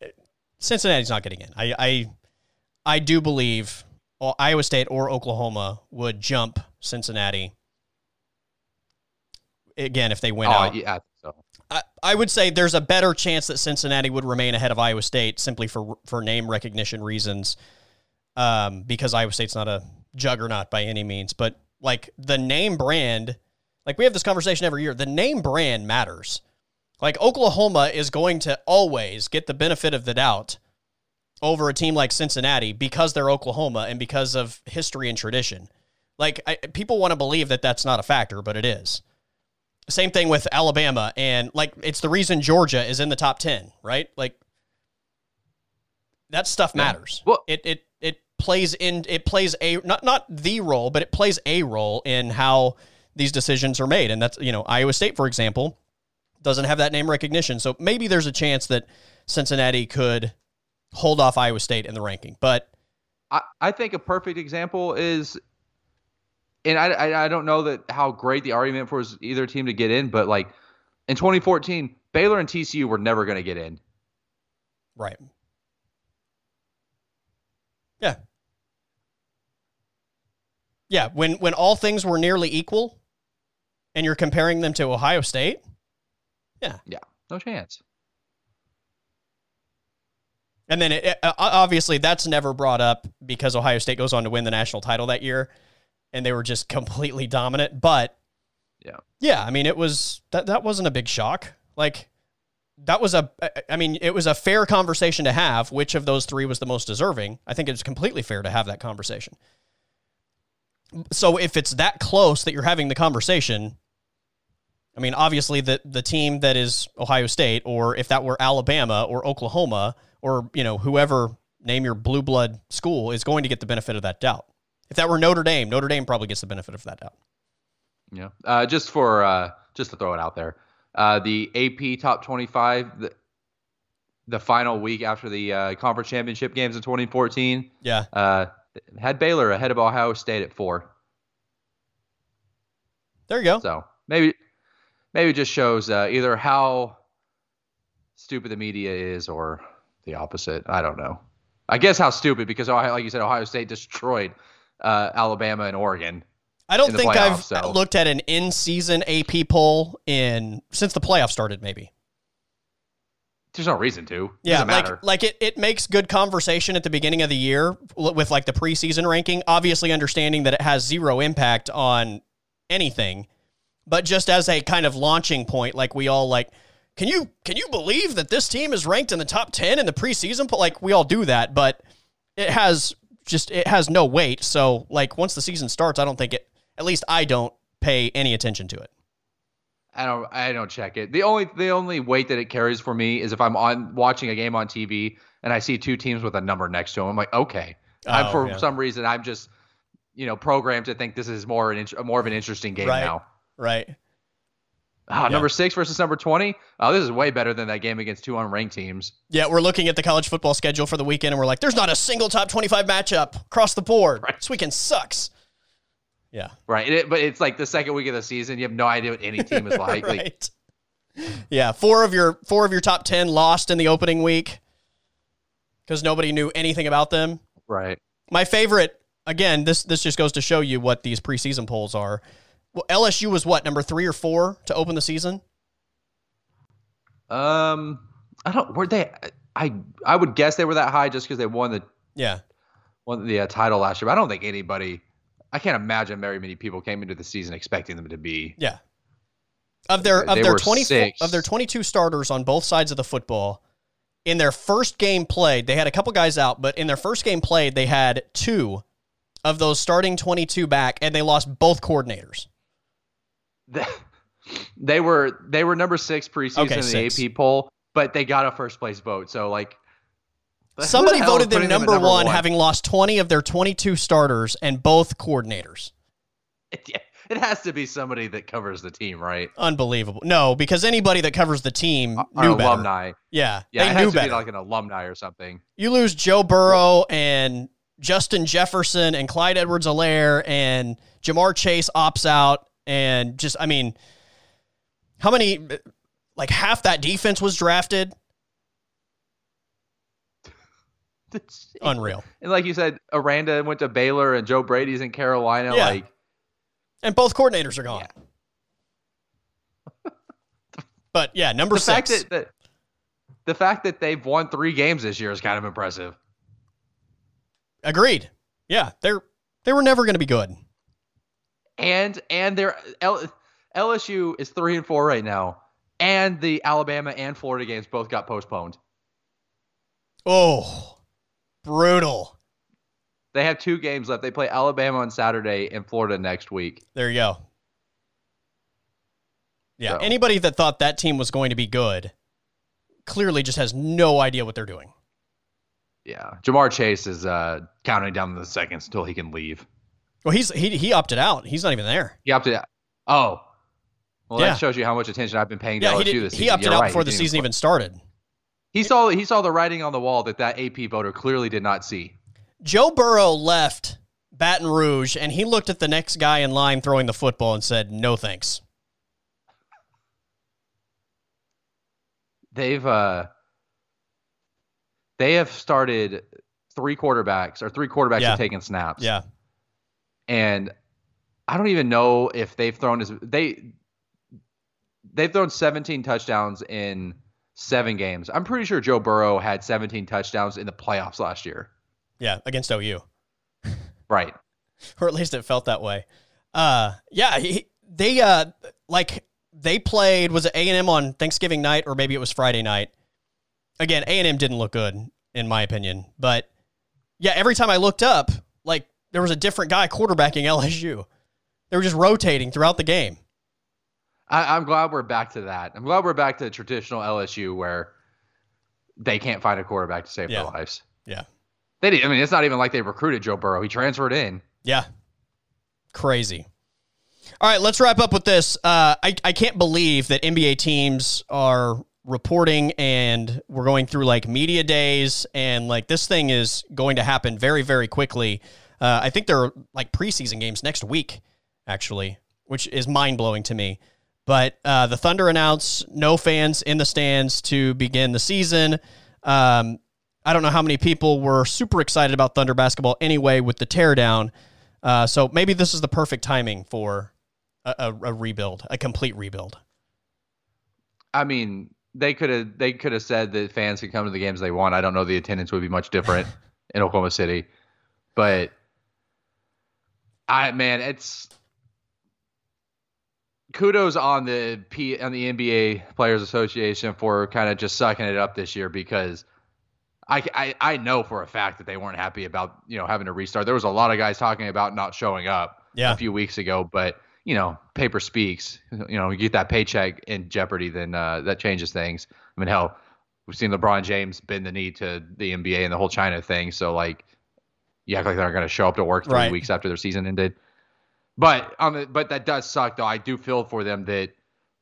Cincinnati's not getting in, I I, I do believe well, Iowa State or Oklahoma would jump Cincinnati again if they win Oh, out. yeah, I so. I, I would say there's a better chance that Cincinnati would remain ahead of Iowa State simply for for name recognition reasons, um, because Iowa State's not a juggernaut by any means. But like the name brand, like we have this conversation every year. The name brand matters. Like Oklahoma is going to always get the benefit of the doubt over a team like Cincinnati because they're Oklahoma and because of history and tradition. Like I, people want to believe that that's not a factor, but it is. Same thing with Alabama, and like it's the reason Georgia is in the top ten, right? Like that stuff matters. Well- it it it plays in it plays a not not the role, but it plays a role in how these decisions are made, and that's you know Iowa State, for example, doesn't have that name recognition, so maybe there's a chance that Cincinnati could hold off Iowa State in the ranking, but I, I think a perfect example is, and I, I I don't know that how great the argument for is either team to get in, but like in 2014, Baylor and TCU were never going to get in. right, yeah, Yeah, when when all things were nearly equal, and you're comparing them to Ohio State. Yeah, yeah, no chance. And then it, uh, it, obviously that's never brought up because Ohio State goes on to win the national title that year, and they were just completely dominant. But yeah, yeah, I mean it was that that wasn't a big shock. Like that was a I mean it was a fair conversation to have. Which of those three was the most deserving? I think it's completely fair to have that conversation. So if it's that close that you're having the conversation, I mean obviously the the team that is Ohio State, or if that were Alabama or Oklahoma or you know whoever name your blue blood school is going to get the benefit of that doubt. If that were Notre Dame, Notre Dame probably gets the benefit of that doubt. Yeah. Uh, just for uh, just to throw it out there, uh, the AP top twenty-five, the, the final week after the uh, conference championship games in 2014. Yeah. Uh, had Baylor ahead of Ohio State at four. There you go. So maybe maybe it just shows uh, either how stupid the media is or the opposite. I don't know. I guess how stupid because Ohio, like you said, Ohio State destroyed uh, Alabama and Oregon. I don't think playoffs, I've so. looked at an in-season AP poll in since the playoffs started. Maybe there's no reason to. It yeah, like like it it makes good conversation at the beginning of the year with like the preseason ranking. Obviously, understanding that it has zero impact on anything, but just as a kind of launching point, like we all like can you can you believe that this team is ranked in the top 10 in the preseason? But like we all do that but it has just it has no weight. So like once the season starts i don't think it at least i don't pay any attention to it. I don't i don't check it. The only the only weight that it carries for me is if i'm on watching a game on tv and i see two teams with a number next to them i'm like okay. Oh, I'm, for yeah. some reason i'm just you know programmed to think this is more an more of an interesting game right. now. Right Oh, yeah. number six versus number 20. Oh, this is way better than that game against two unranked teams. Yeah, we're looking at the college football schedule for the weekend and we're like, there's not a single top 25 matchup across the board. Right. This weekend sucks. Yeah. Right. It, but it's like the second week of the season. You have no idea what any team is like. right. Like, yeah. Four of your four of your top 10 lost in the opening week because nobody knew anything about them. Right. My favorite, again, this this just goes to show you what these preseason polls are. Well, LSU was what number three or four to open the season. Um, I don't. Were they? I I would guess they were that high just because they won the yeah won the uh, title last year. But I don't think anybody. I can't imagine very many people came into the season expecting them to be. Yeah. Of their of their twenty of their twenty two starters on both sides of the football, in their first game played, they had a couple guys out, but in their first game played, they had two of those starting twenty two back, and they lost both coordinators. they were they were number six preseason okay, in the six. AP poll, but they got a first place vote. So like somebody the voted them number, number one, one, having lost twenty of their twenty two starters and both coordinators. It, it has to be somebody that covers the team, right? Unbelievable. No, because anybody that covers the team Our knew alumni. Better. Yeah, yeah, they it knew has to better. be like an alumni or something. You lose Joe Burrow and Justin Jefferson and Clyde Edwards-Helaire and Ja'Marr Chase opts out and just I mean, how many like half that defense was drafted? Unreal. And like you said, Aranda went to Baylor and Joe Brady's in Carolina. Yeah. Like, and both coordinators are gone. Yeah. but yeah, number the six. Fact that, that, the fact that they've won three games this year is kind of impressive. Agreed. Yeah, they're they were never going to be good and and their L, LSU is three and four right now, and the Alabama and Florida games both got postponed. Oh, brutal! They have two games left. They play Alabama on Saturday and Florida next week. There you go. Yeah, so. anybody that thought that team was going to be good clearly just has no idea what they're doing. Yeah, Ja'Marr Chase is uh, counting down the seconds until he can leave. Well, he's he he opted out. He's not even there. He opted out. Oh. Well, yeah. that shows you how much attention I've been paying to yeah, LSU he did, this season. He opted You're out right. before the season even started. He saw he saw the writing on the wall that that AP voter clearly did not see. Joe Burrow left Baton Rouge and he looked at the next guy in line throwing the football and said, "No thanks." They've uh they have started three quarterbacks or three quarterbacks yeah. have taken snaps. Yeah. And I don't even know if they've thrown as they they've thrown 17 touchdowns in seven games. I'm pretty sure Joe Burrow had 17 touchdowns in the playoffs last year. Yeah, against OU. Right. or at least it felt that way. Uh, yeah, he, they uh like they played was it A and M on Thanksgiving night or maybe it was Friday night. Again, A and M didn't look good in my opinion, but yeah, every time I looked up, there was a different guy quarterbacking LSU. They were just rotating throughout the game. I, I'm glad we're back to that. I'm glad we're back to traditional LSU where they can't find a quarterback to save Yeah. their lives. Yeah. They did, I mean, it's not even like they recruited Joe Burrow. He transferred in. Yeah. Crazy. All right, let's wrap up with this. Uh, I, I can't believe that NBA teams are reporting and we're going through like media days and like this thing is going to happen very, very quickly. Uh, I think there are like preseason games next week, actually, which is mind blowing to me. But uh, the Thunder announced no fans in the stands to begin the season. Um, I don't know how many people were super excited about Thunder basketball anyway with the teardown. Uh, so maybe this is the perfect timing for a, a, a rebuild, a complete rebuild. I mean, they could have they could have said that fans could come to the games they want. I don't know the attendance would be much different in Oklahoma City, but I man, it's kudos on the P on the NBA Players Association for kind of just sucking it up this year because I, I I know for a fact that they weren't happy about you know having to restart. There was a lot of guys talking about not showing up Yeah. a few weeks ago, but you know paper speaks. You know you get that paycheck in jeopardy, then uh, that changes things. I mean hell, we've seen LeBron James bend the knee to the NBA and the whole China thing. So like, you act like they're going to show up to work three Right. weeks after their season ended. But on the but that does suck though. I do feel for them that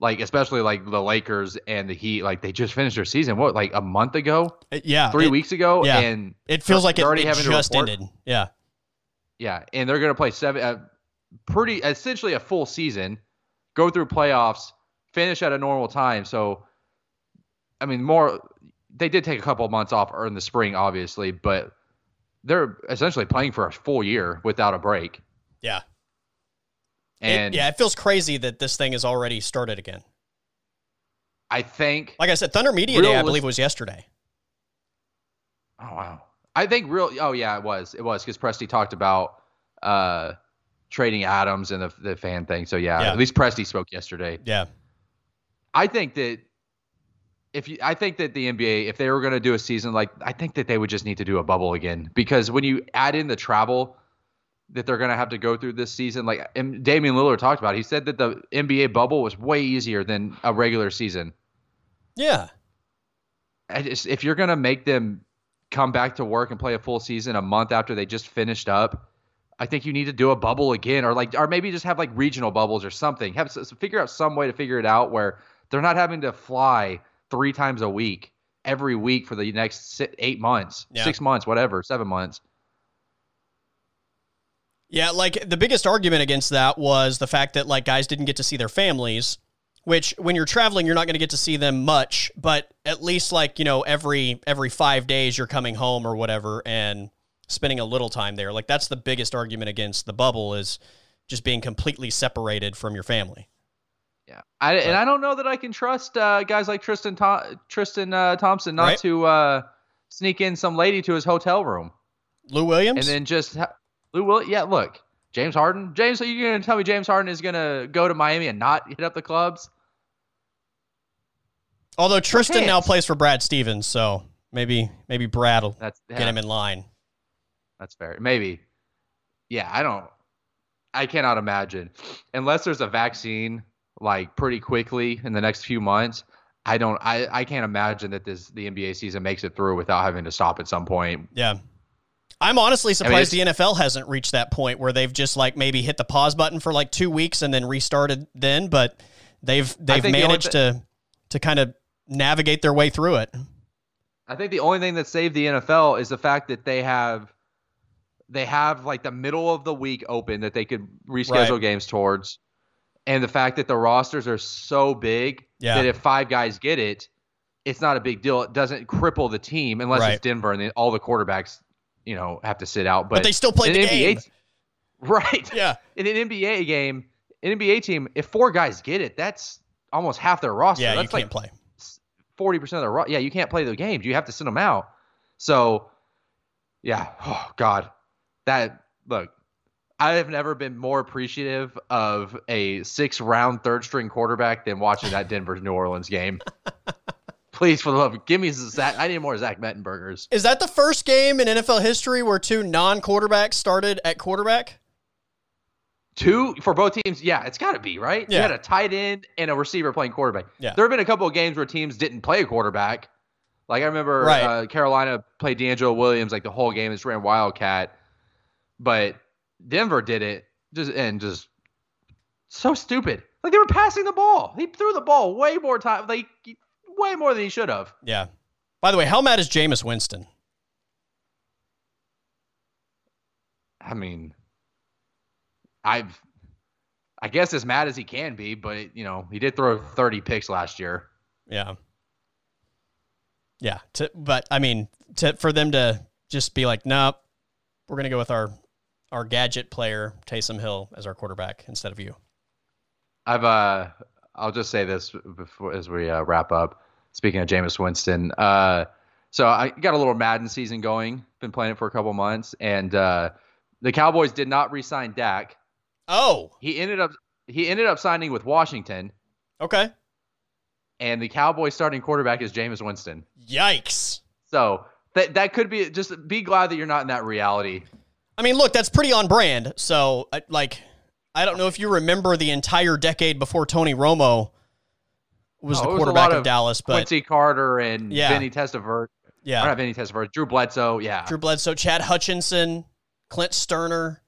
like especially like the Lakers and the Heat, like they just finished their season what like a month ago, yeah. three it, weeks ago, yeah. and It feels like it, already it having just ended. Yeah. yeah, and they're gonna play seven, uh, pretty essentially a full season, go through playoffs, finish at a normal time. So, I mean, more they did take a couple of months off or in the spring, obviously, but they're essentially playing for a full year without a break. Yeah. It- And yeah. It feels crazy that this thing has already started again. I think Like I said, Thunder Media Day, I believe, was yesterday. Oh wow. I think real. Oh yeah, it was. It was because Presti talked about uh trading Adams and the the fan thing. So yeah, Yeah. at least Presti spoke yesterday. Yeah. I think that if you, I think that the NBA, if they were going to do a season like, I think that they would just need to do a bubble again because when you add in the travel that they're going to have to go through this season, like and Damian Lillard talked about, he said that the NBA bubble was way easier than a regular season. Yeah. Just, if you're gonna make them come back to work and play a full season a month after they just finished up, I think you need to do a bubble again, or like, or maybe just have like regional bubbles or something. Have figure out some way to figure it out where they're not having to fly three times a week every week for the next eight months, Yeah. six months, whatever, seven months. Yeah, like the biggest argument against that was the fact that like guys didn't get to see their families, which when you're traveling you're not going to get to see them much, but at least like, you know, every every 5 days you're coming home or whatever and spending a little time there. Like that's the biggest argument against the bubble is just being completely separated from your family. Yeah, I, and I don't know that I can trust uh, guys like Tristan Tristan uh, Thompson not Right. to uh, sneak in some lady to his hotel room. Lou Williams? and then just ha- Lou will yeah look James Harden James are you gonna tell me James Harden is gonna go to Miami and not hit up the clubs Although Tristan now plays for Brad Stevens, so maybe maybe Brad will that's get him in line. that's fair maybe yeah I don't I cannot imagine unless there's a vaccine like pretty quickly in the next few months I don't I, I can't imagine that this the NBA season makes it through without having to stop at some point Yeah. I'm honestly surprised it's- the NFL hasn't reached that point where they've just like maybe hit the pause button for like two weeks and then restarted then, but they've they've think the managed to to kind of navigate their way through it. I think the only thing that saved the NFL is the fact that they have they have like the middle of the week open that they could reschedule Right. games towards. And the fact that the rosters are so big Yeah. that if five guys get it, it's not a big deal. It doesn't cripple the team unless Right. it's Denver and all the quarterbacks, you know, have to sit out. But, But they still play the game. Right. Yeah. In an NBA game, an NBA team, if four guys get it, that's almost half their roster. Yeah, you that's can't like play. forty percent of the ro- yeah. You can't play the games. You have to send them out. So, yeah. Oh God, that look. I have never been more appreciative of a six round third string quarterback than watching that Denver New Orleans game. Please, for the love, of give me Zach. I need more Zach Mettenbergers. Is that the first game in NFL history where two non-quarterbacks started at quarterback? Two for both teams. Yeah, it's got to be right. You Yeah. had a tight end and a receiver playing quarterback. Yeah. There have been a couple of games where teams didn't play a quarterback. Like I remember Right. uh, Carolina played DeAngelo Williams like the whole game. Just ran Wildcat, but Denver did it just and just so stupid. Like they were passing the ball. He threw the ball way more time, like way more than he should have. Yeah. By the way, how mad is Jameis Winston? I mean, I've, I guess as mad as he can be, but you know he did throw 30 picks last year. Yeah. Yeah. To, but I mean, to, for them to just be like, nope, we're going to go with our, our gadget player, Taysom Hill, as our quarterback instead of you. I've uh I'll just say this before as we uh, wrap up. Speaking of Jameis Winston, uh, so I got a little Madden season going. Been playing it for a couple months, and uh, the Cowboys did not re-sign Dak. Oh, He ended up he ended up signing with Washington, okay. and the Cowboys starting quarterback is Jameis Winston. Yikes. So that that could be just be glad that you're not in that reality. I mean, look, that's pretty on brand. So, I- like, I don't know if you remember the entire decade before Tony Romo was Oh, the was quarterback of, of Dallas, but Quincy Carter and Yeah. Vinny Testaverde. yeah, not Vinny Testaverde, Drew Bledsoe. Yeah. Drew Bledsoe, Chad Hutchinson, Clint Stoerner,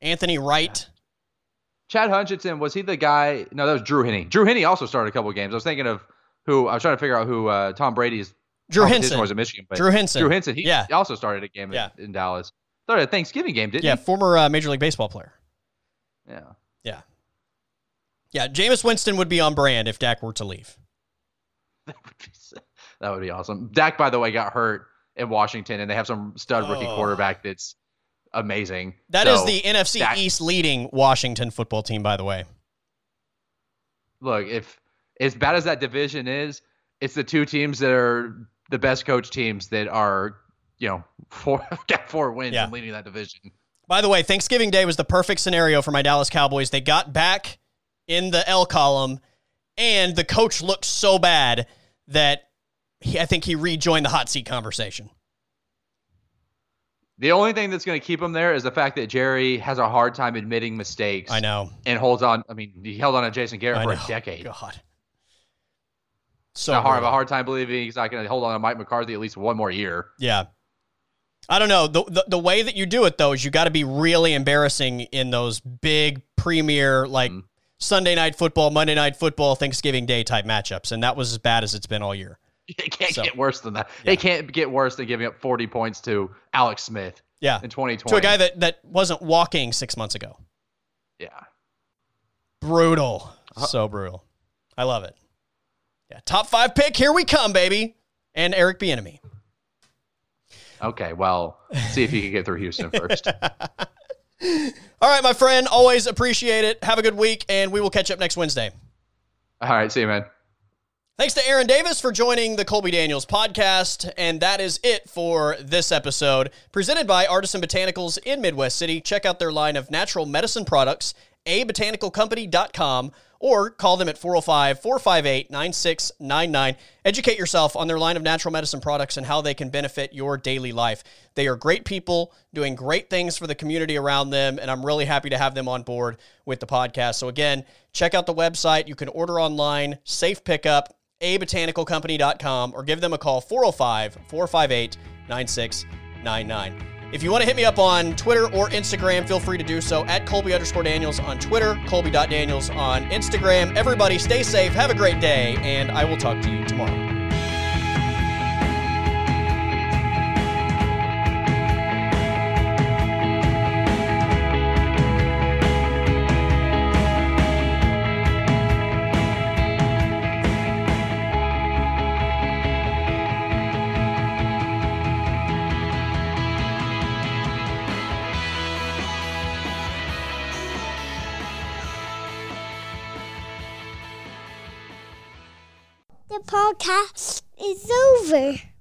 Anthony Wright. Chad Hutchinson was he the guy? No, that was Drew Henney. Drew Henney also started a couple of games. I was thinking of who I was trying to figure out who uh, Tom Brady's Drew Henson. was in Michigan. But Drew Henson. Drew Henson. He Yeah. also started a game in- Yeah. in, Dallas. Started a Thanksgiving game, didn't Yeah, former uh, Major League Baseball player. Yeah. Yeah. Yeah, Jameis Winston would be on brand if Dak were to leave. That would be that would be awesome. Dak, by the way, got hurt in Washington, and they have some stud rookie Oh. quarterback that's amazing. That is So, the NFC Dak- East leading Washington football team, by the way. look. If as bad as that division is, it's the two teams that are the best coach teams that are, you know, four got four wins Yeah. and leading that division. By the way, Thanksgiving Day was the perfect scenario for my Dallas Cowboys. They got back in the L column, and the coach looked so bad that he, I think he rejoined the hot seat conversation. The only thing that's going to keep him there is the fact that Jerry has a hard time admitting mistakes. I know. And holds on. I mean, he held on to Jason Garrett for a decade. God. So So I have a hard time believing he's not going to hold on to Mike McCarthy at least one more year. Yeah. I don't know. The, the the way that you do it though is you got to be really embarrassing in those big premier like Mhm. Sunday night football, Monday night football, Thanksgiving Day type matchups, and that was as bad as it's been all year. It can't So- get worse than that. Yeah. It can't get worse than giving up 40 points to Alex Smith Yeah, in 2020. to a guy that that wasn't walking six months ago. yeah. Brutal, Uh-huh. so brutal. I love it. Yeah, top five pick. Here we come, baby. And Eric Bieniemy. Okay, well, see if you can get through Houston first. All right, my friend. Always appreciate it. Have a good week, and we will catch up next Wednesday. All right, see you, man. Thanks to Aaron Davis for joining the Colby Daniels podcast. And that is it for this episode. Presented by Artisan Botanicals in Midwest City. Check out their line of natural medicine products, abotanicalcompany.com, or call them at 405 458 9699. Educate yourself on their line of natural medicine products and how they can benefit your daily life. They are great people doing great things for the community around them, and I'm really happy to have them on board with the podcast. So, again, check out the website. You can order online, safe pickup, abotanicalcompany.com, or give them a call 405 458 9699. If you want to hit me up on Twitter or Instagram, feel free to do so at Colby underscore Daniels on Twitter, Colby.Daniels on Instagram. Everybody stay safe, have a great day, and I will talk to you tomorrow. Podcast is over.